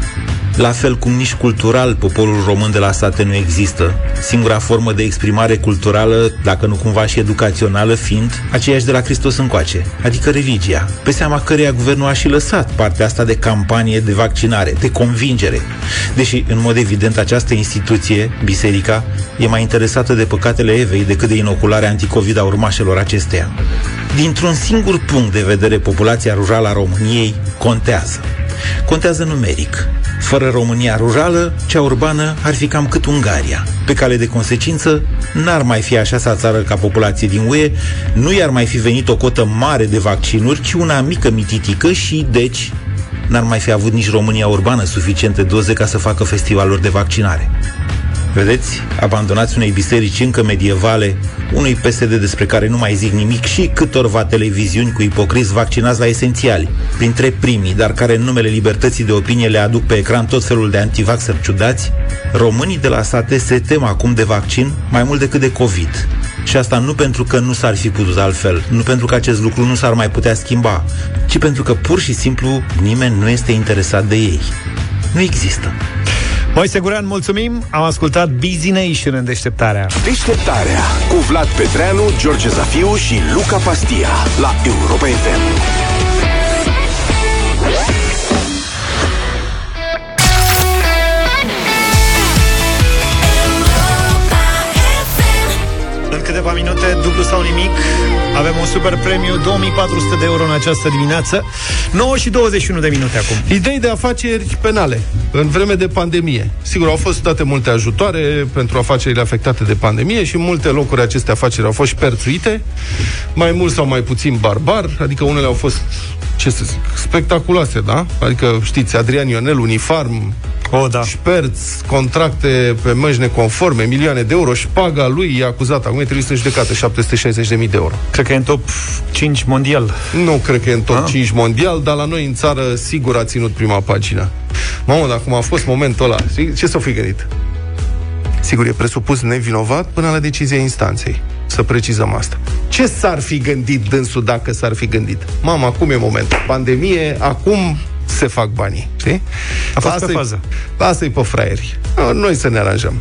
Speaker 12: La fel cum nici cultural poporul român de la sate nu există, singura formă de exprimare culturală, dacă nu cumva și educațională, fiind aceeași de la Hristos încoace, adică religia, pe seama căreia guvernul a și lăsat partea asta de campanie de vaccinare, de convingere. Deși, în mod evident, această instituție, biserica, e mai interesată de păcatele Evei decât de inocularea anticovid a urmașelor acesteia. Dintr-un singur punct de vedere, populația rurală a României contează. Contează numeric. Fără România rurală, cea urbană ar fi cam cât Ungaria. Pe cale de consecință, n-ar mai fi așa sa țară ca populație din UE, nu i-ar mai fi venit o cotă mare de vaccinuri, ci una mică mititică și, deci, n-ar mai fi avut nici România urbană suficiente doze ca să facă festivaluri de vaccinare. Vedeți, abandonați unei biserici încă medievale, unui PSD despre care nu mai zic nimic și câtorva televiziuni cu ipocriți vaccinați la esențiali, printre primii, dar care în numele libertății de opinie le aduc pe ecran tot felul de antivaxeri ciudați, românii de la sate se tem acum de vaccin mai mult decât de COVID. Și asta nu pentru că nu s-ar fi putut altfel, nu pentru că acest lucru nu s-ar mai putea schimba, ci pentru că pur și simplu nimeni nu este interesat de ei. Nu există.
Speaker 1: Moise Guran, mulțumim! Am ascultat Busy Nation în deșteptarea.
Speaker 13: Deșteptarea cu Vlad Petreanu, George Zafiu și Luca Pastia la Europa FM.
Speaker 1: În câteva câteva minute, dublu sau nimic. Avem un super premiu, 2400 de euro în această dimineață. 9 și 21 de minute acum.
Speaker 2: Idei de afaceri penale în vreme de pandemie. Sigur, au fost date multe ajutoare pentru afacerile afectate de pandemie și în multe locuri aceste afaceri au fost șperțuite, mai mult sau mai puțin barbar, adică unele au fost, ce să zic, spectaculoase, da? Adică, știți, Adrian Ionel, Unifarm,
Speaker 1: O, da.
Speaker 2: șperți, contracte pe măji neconforme, milioane de euro, șpaga lui e acuzată, acum e trimis în judecată, 760.000 de euro.
Speaker 1: Cred că e în top 5 mondial.
Speaker 2: Nu cred că e în top
Speaker 1: Ah.
Speaker 2: 5 mondial, dar la noi în țară sigur a ținut prima pagină. Mamă, dar cum a fost momentul ăla, știi? ce s-o fi gândit? Sigur, e presupus nevinovat până la decizia instanței. Să precizăm asta. Ce s-ar fi gândit dânsul dacă s-ar fi gândit? Mama, acum e momentul. Pandemie, acum se fac banii, știi?
Speaker 1: A fost pe
Speaker 2: Lasă-i-
Speaker 1: fază.
Speaker 2: Lasă-i pe fraieri. Uh, Noi să ne aranjăm.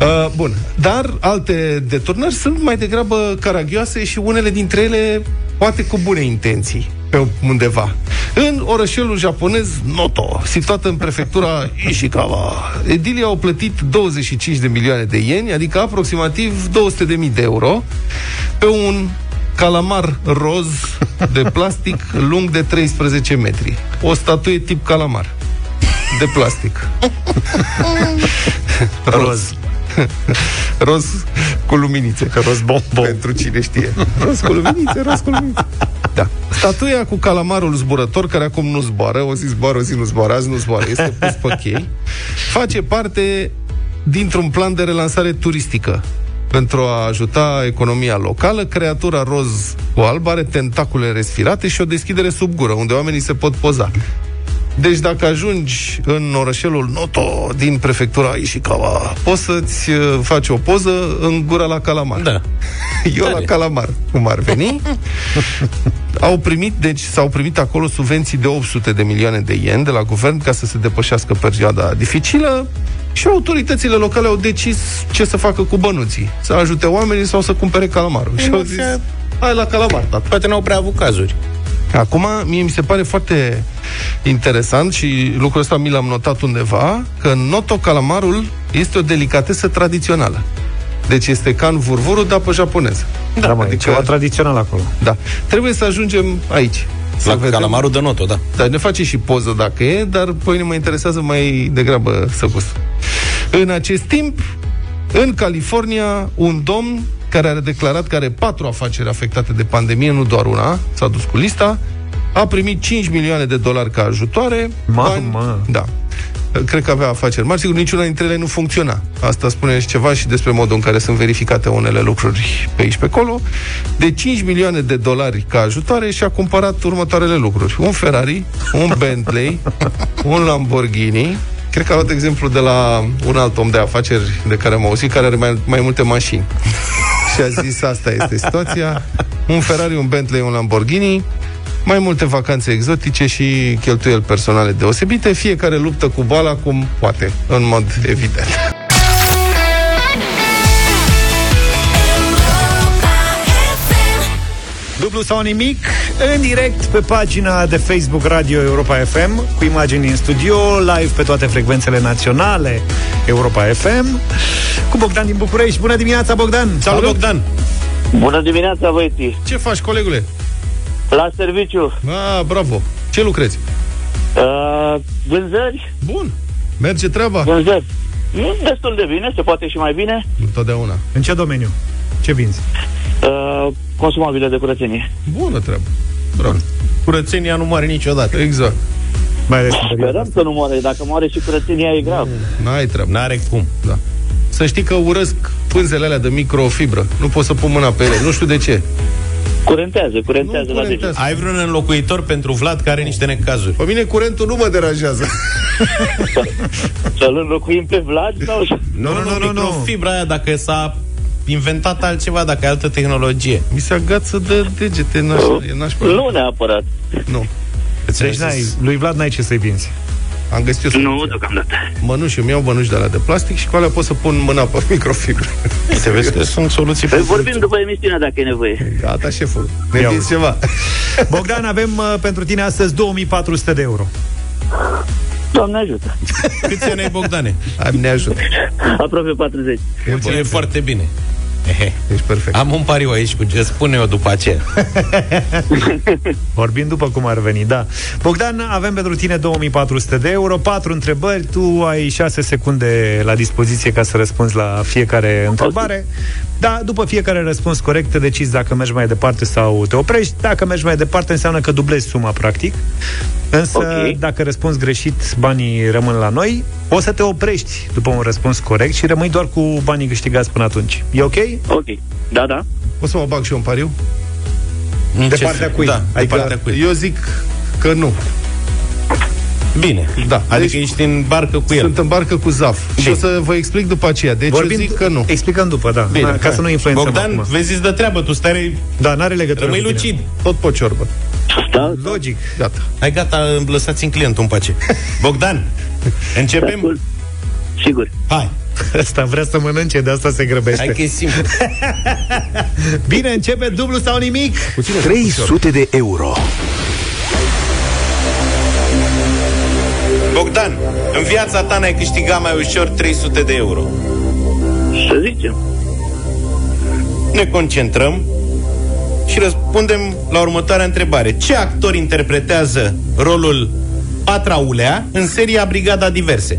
Speaker 2: Uh, bun. Dar alte deturnări sunt mai degrabă caragioase și unele dintre ele poate cu bune intenții pe undeva. În orășelul japonez Noto, situat în prefectura Ishikawa, edilii au plătit 25 de milioane de ieni, adică aproximativ 200 de mii de euro, pe un calamar roz de plastic lung de 13 metri. O statuie tip calamar de plastic. Roz. Roz cu luminițe.
Speaker 1: Roz bombon.
Speaker 2: Pentru cine știe. Roz cu luminițe, roz cu luminițe. Da. Statuia cu calamarul zburător, care acum nu zboară, o zi zboară, o zi nu zboară, azi nu zboară, este pus pe chei, face parte dintr-un plan de relansare turistică pentru a ajuta economia locală. Creatura roz cu alb are tentacule respirate și o deschidere sub gură, unde oamenii se pot poza. Deci dacă ajungi în orășelul Noto din prefectura Ishikawa, poți să-ți uh, faci o poză în gura la calamar.
Speaker 3: Da.
Speaker 2: Eu la calamar, cum ar veni. Au primit, deci s-au primit acolo subvenții de 800 de milioane de yen de la guvern ca să se depășească perioada dificilă și autoritățile locale au decis ce să facă cu bănuții. Să ajute oamenii sau să cumpere calamarul. Și au zis, hai la calamar, tata.
Speaker 3: Poate n-au prea avut cazuri.
Speaker 2: Acum, mie mi se pare foarte interesant și lucrul ăsta mi l-am notat undeva, că în Noto calamarul este o delicatesă tradițională. Deci este ca în vurvurul, dar pe japonez.
Speaker 1: Da, mă, adică... ceva tradițional acolo.
Speaker 2: Da. Trebuie să ajungem aici. Să
Speaker 3: La
Speaker 2: vedem.
Speaker 3: calamarul de noto, da.
Speaker 2: Da, ne face și poză dacă e, dar pe mine mă interesează mai degrabă să gust. În acest timp, în California, un domn care a declarat că are patru afaceri afectate de pandemie, nu doar una, s-a dus cu lista, a primit 5 milioane de dolari ca ajutoare.
Speaker 1: Mamă!
Speaker 2: Da. Cred că avea afaceri mari. Sigur, niciuna dintre ele nu funcționa. Asta spune și ceva și despre modul în care sunt verificate unele lucruri pe aici pe acolo. De 5 milioane de dolari ca ajutoare și a cumpărat următoarele lucruri. Un Ferrari, un Bentley, un Lamborghini, Cred că a luat exemplu de la un alt om de afaceri de care am auzit, care are mai, mai multe mașini. Și a zis, asta este situația. Un Ferrari, un Bentley, un Lamborghini, mai multe vacanțe exotice și cheltuieli personale deosebite, fiecare luptă cu boala cum poate, în mod evident.
Speaker 1: Dublu sau nimic, în direct pe pagina de Facebook Radio Europa FM, cu imagini din studio, live pe toate frecvențele naționale Europa FM, cu Bogdan din București. Bună dimineața, Bogdan!
Speaker 3: Salut, Bogdan!
Speaker 14: Bună dimineața, băieții!
Speaker 2: Ce faci, colegule?
Speaker 14: La serviciu.
Speaker 2: Ah, bravo! Ce lucrezi?
Speaker 14: Uh, vânzări?
Speaker 2: Bun. Merge treaba?
Speaker 14: Vânzări. Nu, destul de bine, se poate și mai bine.
Speaker 2: Întotdeauna.
Speaker 1: În ce domeniu? Ce vinzi?
Speaker 14: Uh, consumabile de curățenie.
Speaker 2: Bună treabă. Bravo.
Speaker 3: Curățenia nu moare niciodată.
Speaker 2: Exact.
Speaker 1: Mai ales
Speaker 14: Sperăm să nu moare. Dacă moare și curățenia e grav.
Speaker 2: N-ai treabă.
Speaker 3: N-are cum.
Speaker 2: Da. Să știi că urăsc pânzele alea de microfibră. Nu pot să pun mâna pe ele. Nu știu de ce.
Speaker 14: Curentează, curentează la deget.
Speaker 3: Ai vreun înlocuitor pentru Vlad care are niște necazuri?
Speaker 2: Pe mine curentul nu mă deranjează.
Speaker 14: Să-l înlocuim pe Vlad sau...
Speaker 3: Nu, nu, nu, nu, nu. Fibra aia, dacă s-a inventat altceva, dacă e altă tehnologie.
Speaker 2: Mi se agață de degete, naș, e nașpa.
Speaker 14: Nu neapărat.
Speaker 2: Nu.
Speaker 1: Deci n-ai, lui Vlad n-ai ce să-i vinzi.
Speaker 2: Am găsit eu
Speaker 14: Nu, deocamdată.
Speaker 2: Mănuși, îmi iau mănuși de alea de plastic și cu alea pot să pun mâna pe microfibră.
Speaker 3: Te vezi că sunt soluții
Speaker 14: Păi vorbim după emisiune dacă e nevoie.
Speaker 2: Gata, șeful. Ne
Speaker 1: Ia
Speaker 2: vinzi ceva.
Speaker 1: Bogdan, avem uh, pentru tine astăzi 2400 de euro.
Speaker 14: Doamne ajută.
Speaker 3: Câți ani ai, Bogdane?
Speaker 2: Hai, ne ajută.
Speaker 14: Aproape 40.
Speaker 3: E, e foarte bine.
Speaker 2: Ești perfect.
Speaker 3: Am un pariu aici cu ce spune eu după aceea.
Speaker 1: Vorbim după cum ar veni, da. Bogdan, avem pentru tine 2400 de euro, patru întrebări, tu ai 6 secunde la dispoziție ca să răspunzi la fiecare întrebare. Da, după fiecare răspuns corect te decizi dacă mergi mai departe sau te oprești. Dacă mergi mai departe înseamnă că dublezi suma, practic. Însă,
Speaker 14: Ok.
Speaker 1: dacă răspunzi greșit, banii rămân la noi. O să te oprești după un răspuns corect și rămâi doar cu banii câștigați până atunci. E ok?
Speaker 14: Ok. Da, da.
Speaker 2: O să mă bag și eu un pariu?
Speaker 3: În
Speaker 1: De
Speaker 3: ce
Speaker 1: partea
Speaker 3: fel?
Speaker 1: cui?
Speaker 3: Da, de
Speaker 1: Adică
Speaker 3: partea cui.
Speaker 2: Eu zic că nu.
Speaker 3: Bine.
Speaker 2: Da.
Speaker 3: Adică
Speaker 2: Deci-
Speaker 3: ești în barcă cu el.
Speaker 2: Sunt în barcă cu Zaf. Și
Speaker 3: Bine.
Speaker 2: o să vă explic după aceea. Deci eu zic că nu.
Speaker 1: Explicăm după, da.
Speaker 3: Bine,
Speaker 1: Na, ca
Speaker 3: hai.
Speaker 1: să nu influențăm
Speaker 3: Bogdan,
Speaker 1: acum.
Speaker 3: vezi, îți dă treabă, tu stai...
Speaker 1: Da, n-are legătură
Speaker 3: Rămâi
Speaker 1: cu tine.
Speaker 3: lucid.
Speaker 2: Tot pe ciorbă.
Speaker 14: Da,
Speaker 1: Logic.
Speaker 2: Gata.
Speaker 3: Hai gata, lăsați-mi clientul în pace. Bogdan, începem?
Speaker 14: Ascult. Sigur.
Speaker 3: Hai.
Speaker 1: Asta vrea să mănânce, de asta se grăbește.
Speaker 3: Hai că e simplu.
Speaker 1: Bine, începe dublu sau nimic?
Speaker 13: 300 de euro.
Speaker 3: Bogdan, în viața ta n-ai câștigat mai ușor 300 de euro.
Speaker 14: Să zicem.
Speaker 3: Ne concentrăm și răspundem la următoarea întrebare. Ce actor interpretează rolul Patraulea în seria Brigada Diverse?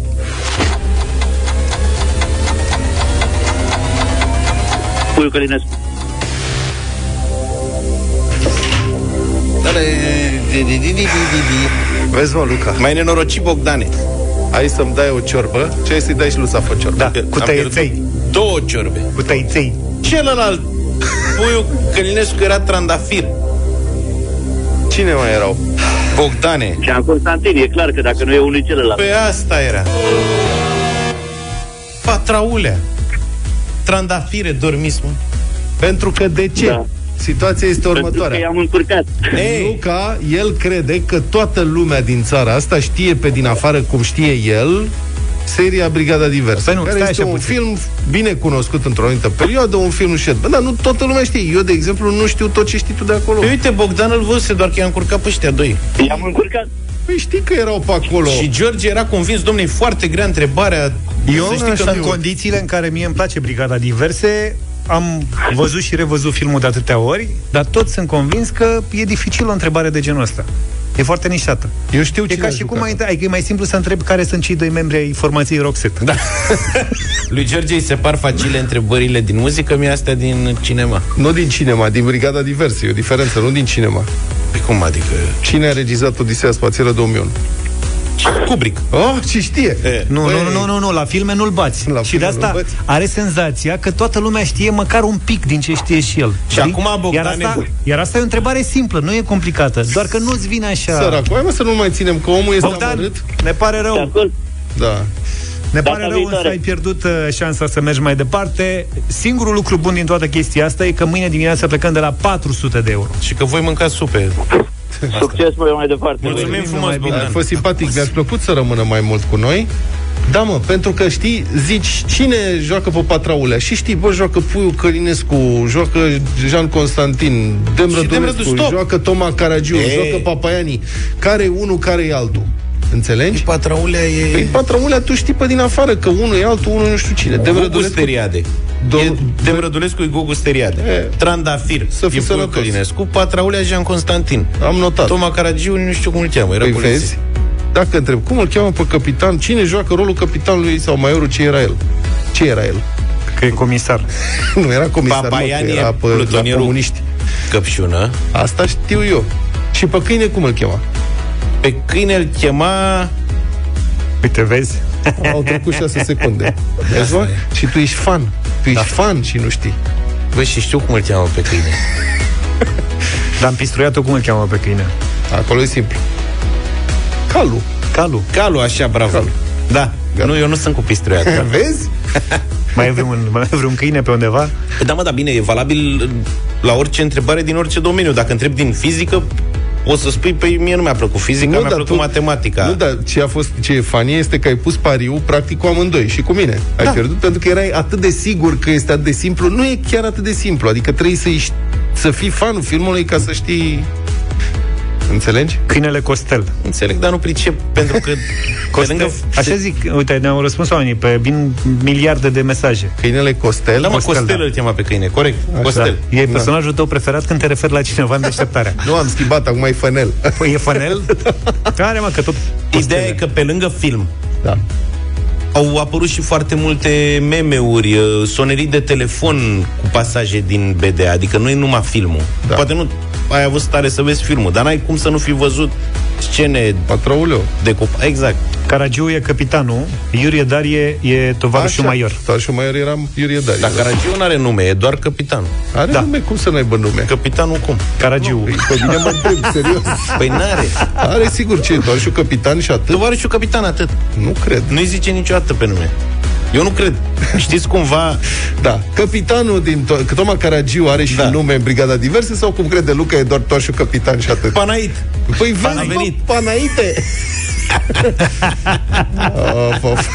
Speaker 14: Puiu Călinescu.
Speaker 2: Vezi, mă, Luca.
Speaker 3: Mai nenorocit, Bogdane.
Speaker 2: Hai să-mi dai o ciorbă și hai să-i dai și lui Zaf o ciorbă.
Speaker 1: Da,
Speaker 3: Că
Speaker 1: cu
Speaker 3: am
Speaker 1: tăieței.
Speaker 3: pierdut Două ciorbe.
Speaker 1: Cu tăiței.
Speaker 3: Celălalt puiul Călinescu era trandafir.
Speaker 2: Cine mai erau?
Speaker 3: Bogdane.
Speaker 14: Jean Constantin, e clar că dacă nu e unul celălalt.
Speaker 3: Pe asta era. Patraulea. Trandafire, dormiți, mă.
Speaker 2: Pentru că de ce?
Speaker 14: Da.
Speaker 2: Situația este
Speaker 14: Pentru că
Speaker 2: următoarea.
Speaker 14: i-am încurcat.
Speaker 3: Ei,
Speaker 2: Luca, el crede că toată lumea din țara asta știe pe din afară cum știe el seria Brigada Diversă,
Speaker 1: Păi nu,
Speaker 2: care
Speaker 1: stai
Speaker 2: este
Speaker 1: așa
Speaker 2: un
Speaker 1: puțin.
Speaker 2: film bine cunoscut într-o anumită perioadă, un film șed. Bă, dar nu toată lumea știe. Eu, de exemplu, nu știu tot ce știi tu de acolo.
Speaker 3: Păi uite, Bogdan îl văzuse, doar că i-a încurcat pe ăștia doi.
Speaker 14: I-am încurcat.
Speaker 2: Păi știi că erau pe acolo.
Speaker 3: Și George era convins, domnule, e foarte grea întrebarea.
Speaker 1: Eu
Speaker 3: Să știi
Speaker 1: știi
Speaker 3: că
Speaker 1: că în condițiile în care mie îmi place Brigada Diverse, am văzut și revăzut filmul de atâtea ori, dar tot sunt convins că e dificil o întrebare de genul ăsta. E foarte nișată.
Speaker 2: Eu știu
Speaker 1: E
Speaker 2: cine
Speaker 1: ca
Speaker 2: a
Speaker 1: și
Speaker 2: jucat.
Speaker 1: cum ai, adică e mai simplu să întreb care sunt cei doi membri ai formației Roxette.
Speaker 3: Da. Lui George îi se par facile întrebările din muzică, mie astea din cinema.
Speaker 2: Nu din cinema, din Brigada Diversă. E o diferență, nu din cinema.
Speaker 3: Păi cum adică?
Speaker 2: Cine a regizat Odiseea Spațială 2001?
Speaker 3: Kubrick.
Speaker 2: Oh, ce știe?
Speaker 3: E.
Speaker 1: Nu,
Speaker 2: Băi,
Speaker 1: nu, nu, nu, nu, la filme nu-l bați.
Speaker 2: La
Speaker 1: și
Speaker 2: filme
Speaker 1: de asta
Speaker 2: nu-l bați?
Speaker 1: are senzația că toată lumea știe măcar un pic din ce știe și el.
Speaker 3: Și acum, Bogdane,
Speaker 1: iar asta,
Speaker 3: bun.
Speaker 1: iar asta e o întrebare simplă, nu e complicată, doar că nu-ți vine așa...
Speaker 2: Săracul, hai mă să nu mai ținem, că omul este
Speaker 1: Bogdan,
Speaker 2: amărât.
Speaker 1: ne pare
Speaker 14: De
Speaker 1: rău.
Speaker 14: acord?
Speaker 2: Da.
Speaker 1: Ne
Speaker 14: Data
Speaker 1: pare rău, însă
Speaker 14: viitoare.
Speaker 1: ai pierdut uh, șansa să mergi mai departe. Singurul lucru bun din toată chestia asta e că mâine dimineață plecăm de la 400 de euro.
Speaker 3: Și că voi mâncați supe.
Speaker 14: Succes mai mai departe.
Speaker 3: Mulțumim frumos,
Speaker 1: mai bine.
Speaker 2: A
Speaker 3: Bogdan.
Speaker 2: fost simpatic, mi-a plăcut să rămână mai mult cu noi. Da, mă, pentru că știi, zici, cine joacă pe Patraulea? Și știi, bă, joacă Puiu Călinescu, joacă Jean Constantin, Dem
Speaker 3: Și Dem Rădu,
Speaker 2: Rădulescu,
Speaker 3: stop!
Speaker 2: joacă Toma Caragiu,
Speaker 3: Ei.
Speaker 2: joacă Papaiani. Care e unul, care e altul? Înțelegi?
Speaker 3: Patraulea e...
Speaker 2: Păi Patraulea tu știi pe din afară că unul e altul, unul nu știu cine. Dem
Speaker 3: Gogu
Speaker 2: Rădulescu
Speaker 3: Steriade.
Speaker 2: Dom-
Speaker 3: E Dem Rădulescu e Gogu Steriade.
Speaker 2: E.
Speaker 3: Trandafir.
Speaker 2: Să fii
Speaker 3: e Puiu
Speaker 2: sănătos.
Speaker 3: Călinescu. Patraulea Jean Constantin.
Speaker 2: am notat.
Speaker 3: Toma Caragiu, nu știu cum îl cheamă. Era
Speaker 2: Păi
Speaker 3: poliție.
Speaker 2: vezi? Dacă întreb, cum îl cheamă pe capitan? Cine joacă rolul capitanului sau maiorul? Ce era el? Ce era el?
Speaker 1: Că e comisar.
Speaker 2: nu era comisar, mă,
Speaker 3: Papaiani
Speaker 2: că
Speaker 3: e
Speaker 2: era pe la
Speaker 3: plutonierul.
Speaker 2: comuniști.
Speaker 3: Căpșună.
Speaker 2: Asta știu eu. Și pe câine cum îl chema?
Speaker 3: Pe câine îl chema...
Speaker 1: Uite, vezi?
Speaker 2: Au trecut 6 secunde. Vezi, mă? Și tu ești fan. Tu ești fan și nu știi.
Speaker 3: Băi, și știu cum îl cheamă pe câine.
Speaker 1: Dar am pistruiat-o cum îl cheamă pe câine.
Speaker 2: Acolo e simplu. Calu.
Speaker 1: Calu.
Speaker 3: Calu, așa, bravo.
Speaker 2: Calu.
Speaker 3: Da. Nu, eu nu sunt cu pistruiat.
Speaker 2: Vezi?
Speaker 1: Mai e vreun, mai e vreun câine pe undeva?
Speaker 3: Păi da, mă, dar bine, e valabil la orice întrebare din orice domeniu. Dacă întreb din fizică, o să spui, păi mie nu mi-a plăcut fizica, mi-a
Speaker 2: dar
Speaker 3: plăcut matematica.
Speaker 2: Nu, dar ce a fost, ce e fanie este că ai pus pariu practic cu amândoi și cu mine. Ai
Speaker 3: Da.
Speaker 2: pierdut pentru că erai atât de sigur că este atât de simplu. Nu e chiar atât de simplu. Adică trebuie să, ești, să fii fanul filmului ca să știi Înțelegi?
Speaker 1: Câinele Costel.
Speaker 3: Înțeleg, dar nu pricep, pentru că...
Speaker 1: Costel.
Speaker 3: pe lângă...
Speaker 1: Așa zic, uite, ne-au răspuns oamenii pe vin miliarde de mesaje.
Speaker 2: Câinele Costel.
Speaker 3: Da, mă,
Speaker 1: Costel,
Speaker 3: Costel,
Speaker 1: da.
Speaker 3: îl chema pe câine, corect. Costel.
Speaker 1: Da. E personajul tău preferat când te referi la cineva în deșteptarea.
Speaker 2: Nu am schimbat, acum e Fănel.
Speaker 1: Păi e Fănel? Care, mă, că tot...
Speaker 3: Ideea e că pe lângă film
Speaker 2: Da.
Speaker 3: au apărut și foarte multe meme-uri, uh, sonerii de telefon cu pasaje din BDA, adică nu e numai filmul.
Speaker 2: Da.
Speaker 3: Poate nu ai avut stare să vezi filmul, dar n-ai cum să nu fi văzut scene
Speaker 2: Patrouleu.
Speaker 3: de cop- Exact.
Speaker 1: Caragiu e capitanul, Iurie Darie e tovarășul major.
Speaker 2: Tovarășul major era Iurie Darie.
Speaker 3: Dar Caragiu nu are nume, e doar capitanul.
Speaker 2: Are
Speaker 1: Da.
Speaker 2: nume? Cum să n-aibă nume?
Speaker 3: Capitanul cum?
Speaker 1: Caragiu.
Speaker 2: Pe mine mă întreb, serios.
Speaker 3: Păi n-are.
Speaker 2: Are sigur ce, doar și capitan și atât?
Speaker 3: Tovarășul capitan, atât.
Speaker 2: Nu cred.
Speaker 3: Nu-i zice niciodată pe nume. Eu nu cred. Știți cumva...
Speaker 2: Da. Capitanul din to- că Toma Caragiu are și
Speaker 3: Da.
Speaker 2: nume în brigada diverse sau cum crede Luca e doar toarșul capitan și atât?
Speaker 3: Panait.
Speaker 2: Păi vezi,
Speaker 3: a
Speaker 2: mă,
Speaker 3: venit.
Speaker 2: Panaite! of, of.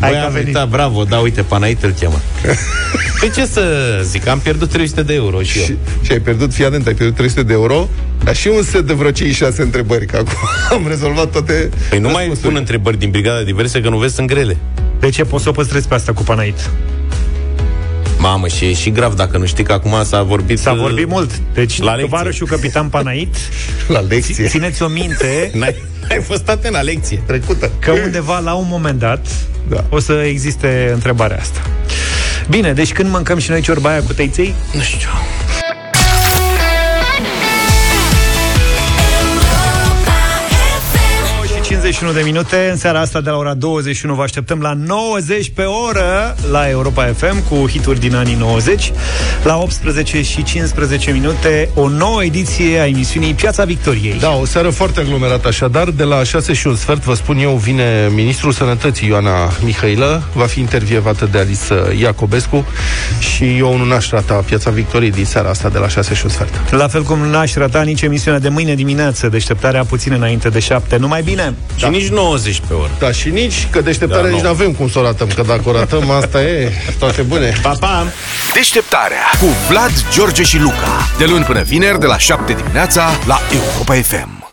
Speaker 3: Hai
Speaker 1: că a
Speaker 3: am
Speaker 1: venit.
Speaker 3: venit. bravo, da, uite, Panait îl cheamă. Păi ce să zic, am pierdut 300 de euro și eu.
Speaker 2: Și, și ai pierdut, fii atent, ai pierdut 300 de euro, dar și un set de vreo cei șase întrebări, că acum am rezolvat toate
Speaker 3: Păi nu mai
Speaker 2: răspunsurile.
Speaker 3: pun întrebări din brigada diverse, că nu vezi, sunt grele.
Speaker 1: De ce poți să o păstrezi pe asta cu Panait?
Speaker 3: Mamă, și e și grav dacă nu știi că acum s-a vorbit...
Speaker 1: S-a
Speaker 3: uh,
Speaker 1: vorbit mult. Deci,
Speaker 3: La lecție.
Speaker 1: tovarășul capitan Panait,
Speaker 2: La lecție.
Speaker 1: țineți o minte
Speaker 3: N-ai, ai fost atent la lecție.
Speaker 2: trecută.
Speaker 1: că undeva, la un moment dat,
Speaker 2: Da.
Speaker 1: o să existe întrebarea asta. Bine, deci când mâncăm și noi ciorba aia cu teiței?
Speaker 3: Nu știu.
Speaker 1: Și 51 de minute În seara asta de la ora 21 Vă așteptăm la 90 pe oră La Europa FM cu hituri din anii 90 La 18 și 15 minute O nouă ediție a emisiunii Piața Victoriei
Speaker 2: Da, o seară foarte aglomerată așadar. De la 6 și un sfert, vă spun eu, vine Ministrul Sănătății Ioana Mihailă. Va fi intervievată de Alice Iacobescu și eu nu n-aș rata Piața Victoriei din seara asta de la 6 și un sfert.
Speaker 1: La fel cum n-aș rata nici emisiunea de mâine dimineață Deșteptarea puțin înainte de 7 Numai bine
Speaker 3: Și nici 90 pe oră.
Speaker 2: Da, și nici, că deșteptarea
Speaker 3: Da,
Speaker 2: nici
Speaker 3: nu.
Speaker 2: nu avem cum să o ratăm, că dacă o ratăm, asta e, toate bune.
Speaker 3: Pa, pa!
Speaker 13: Deșteptarea cu Vlad, George și Luca. De luni până vineri, de la 7 dimineața, la Europa FM.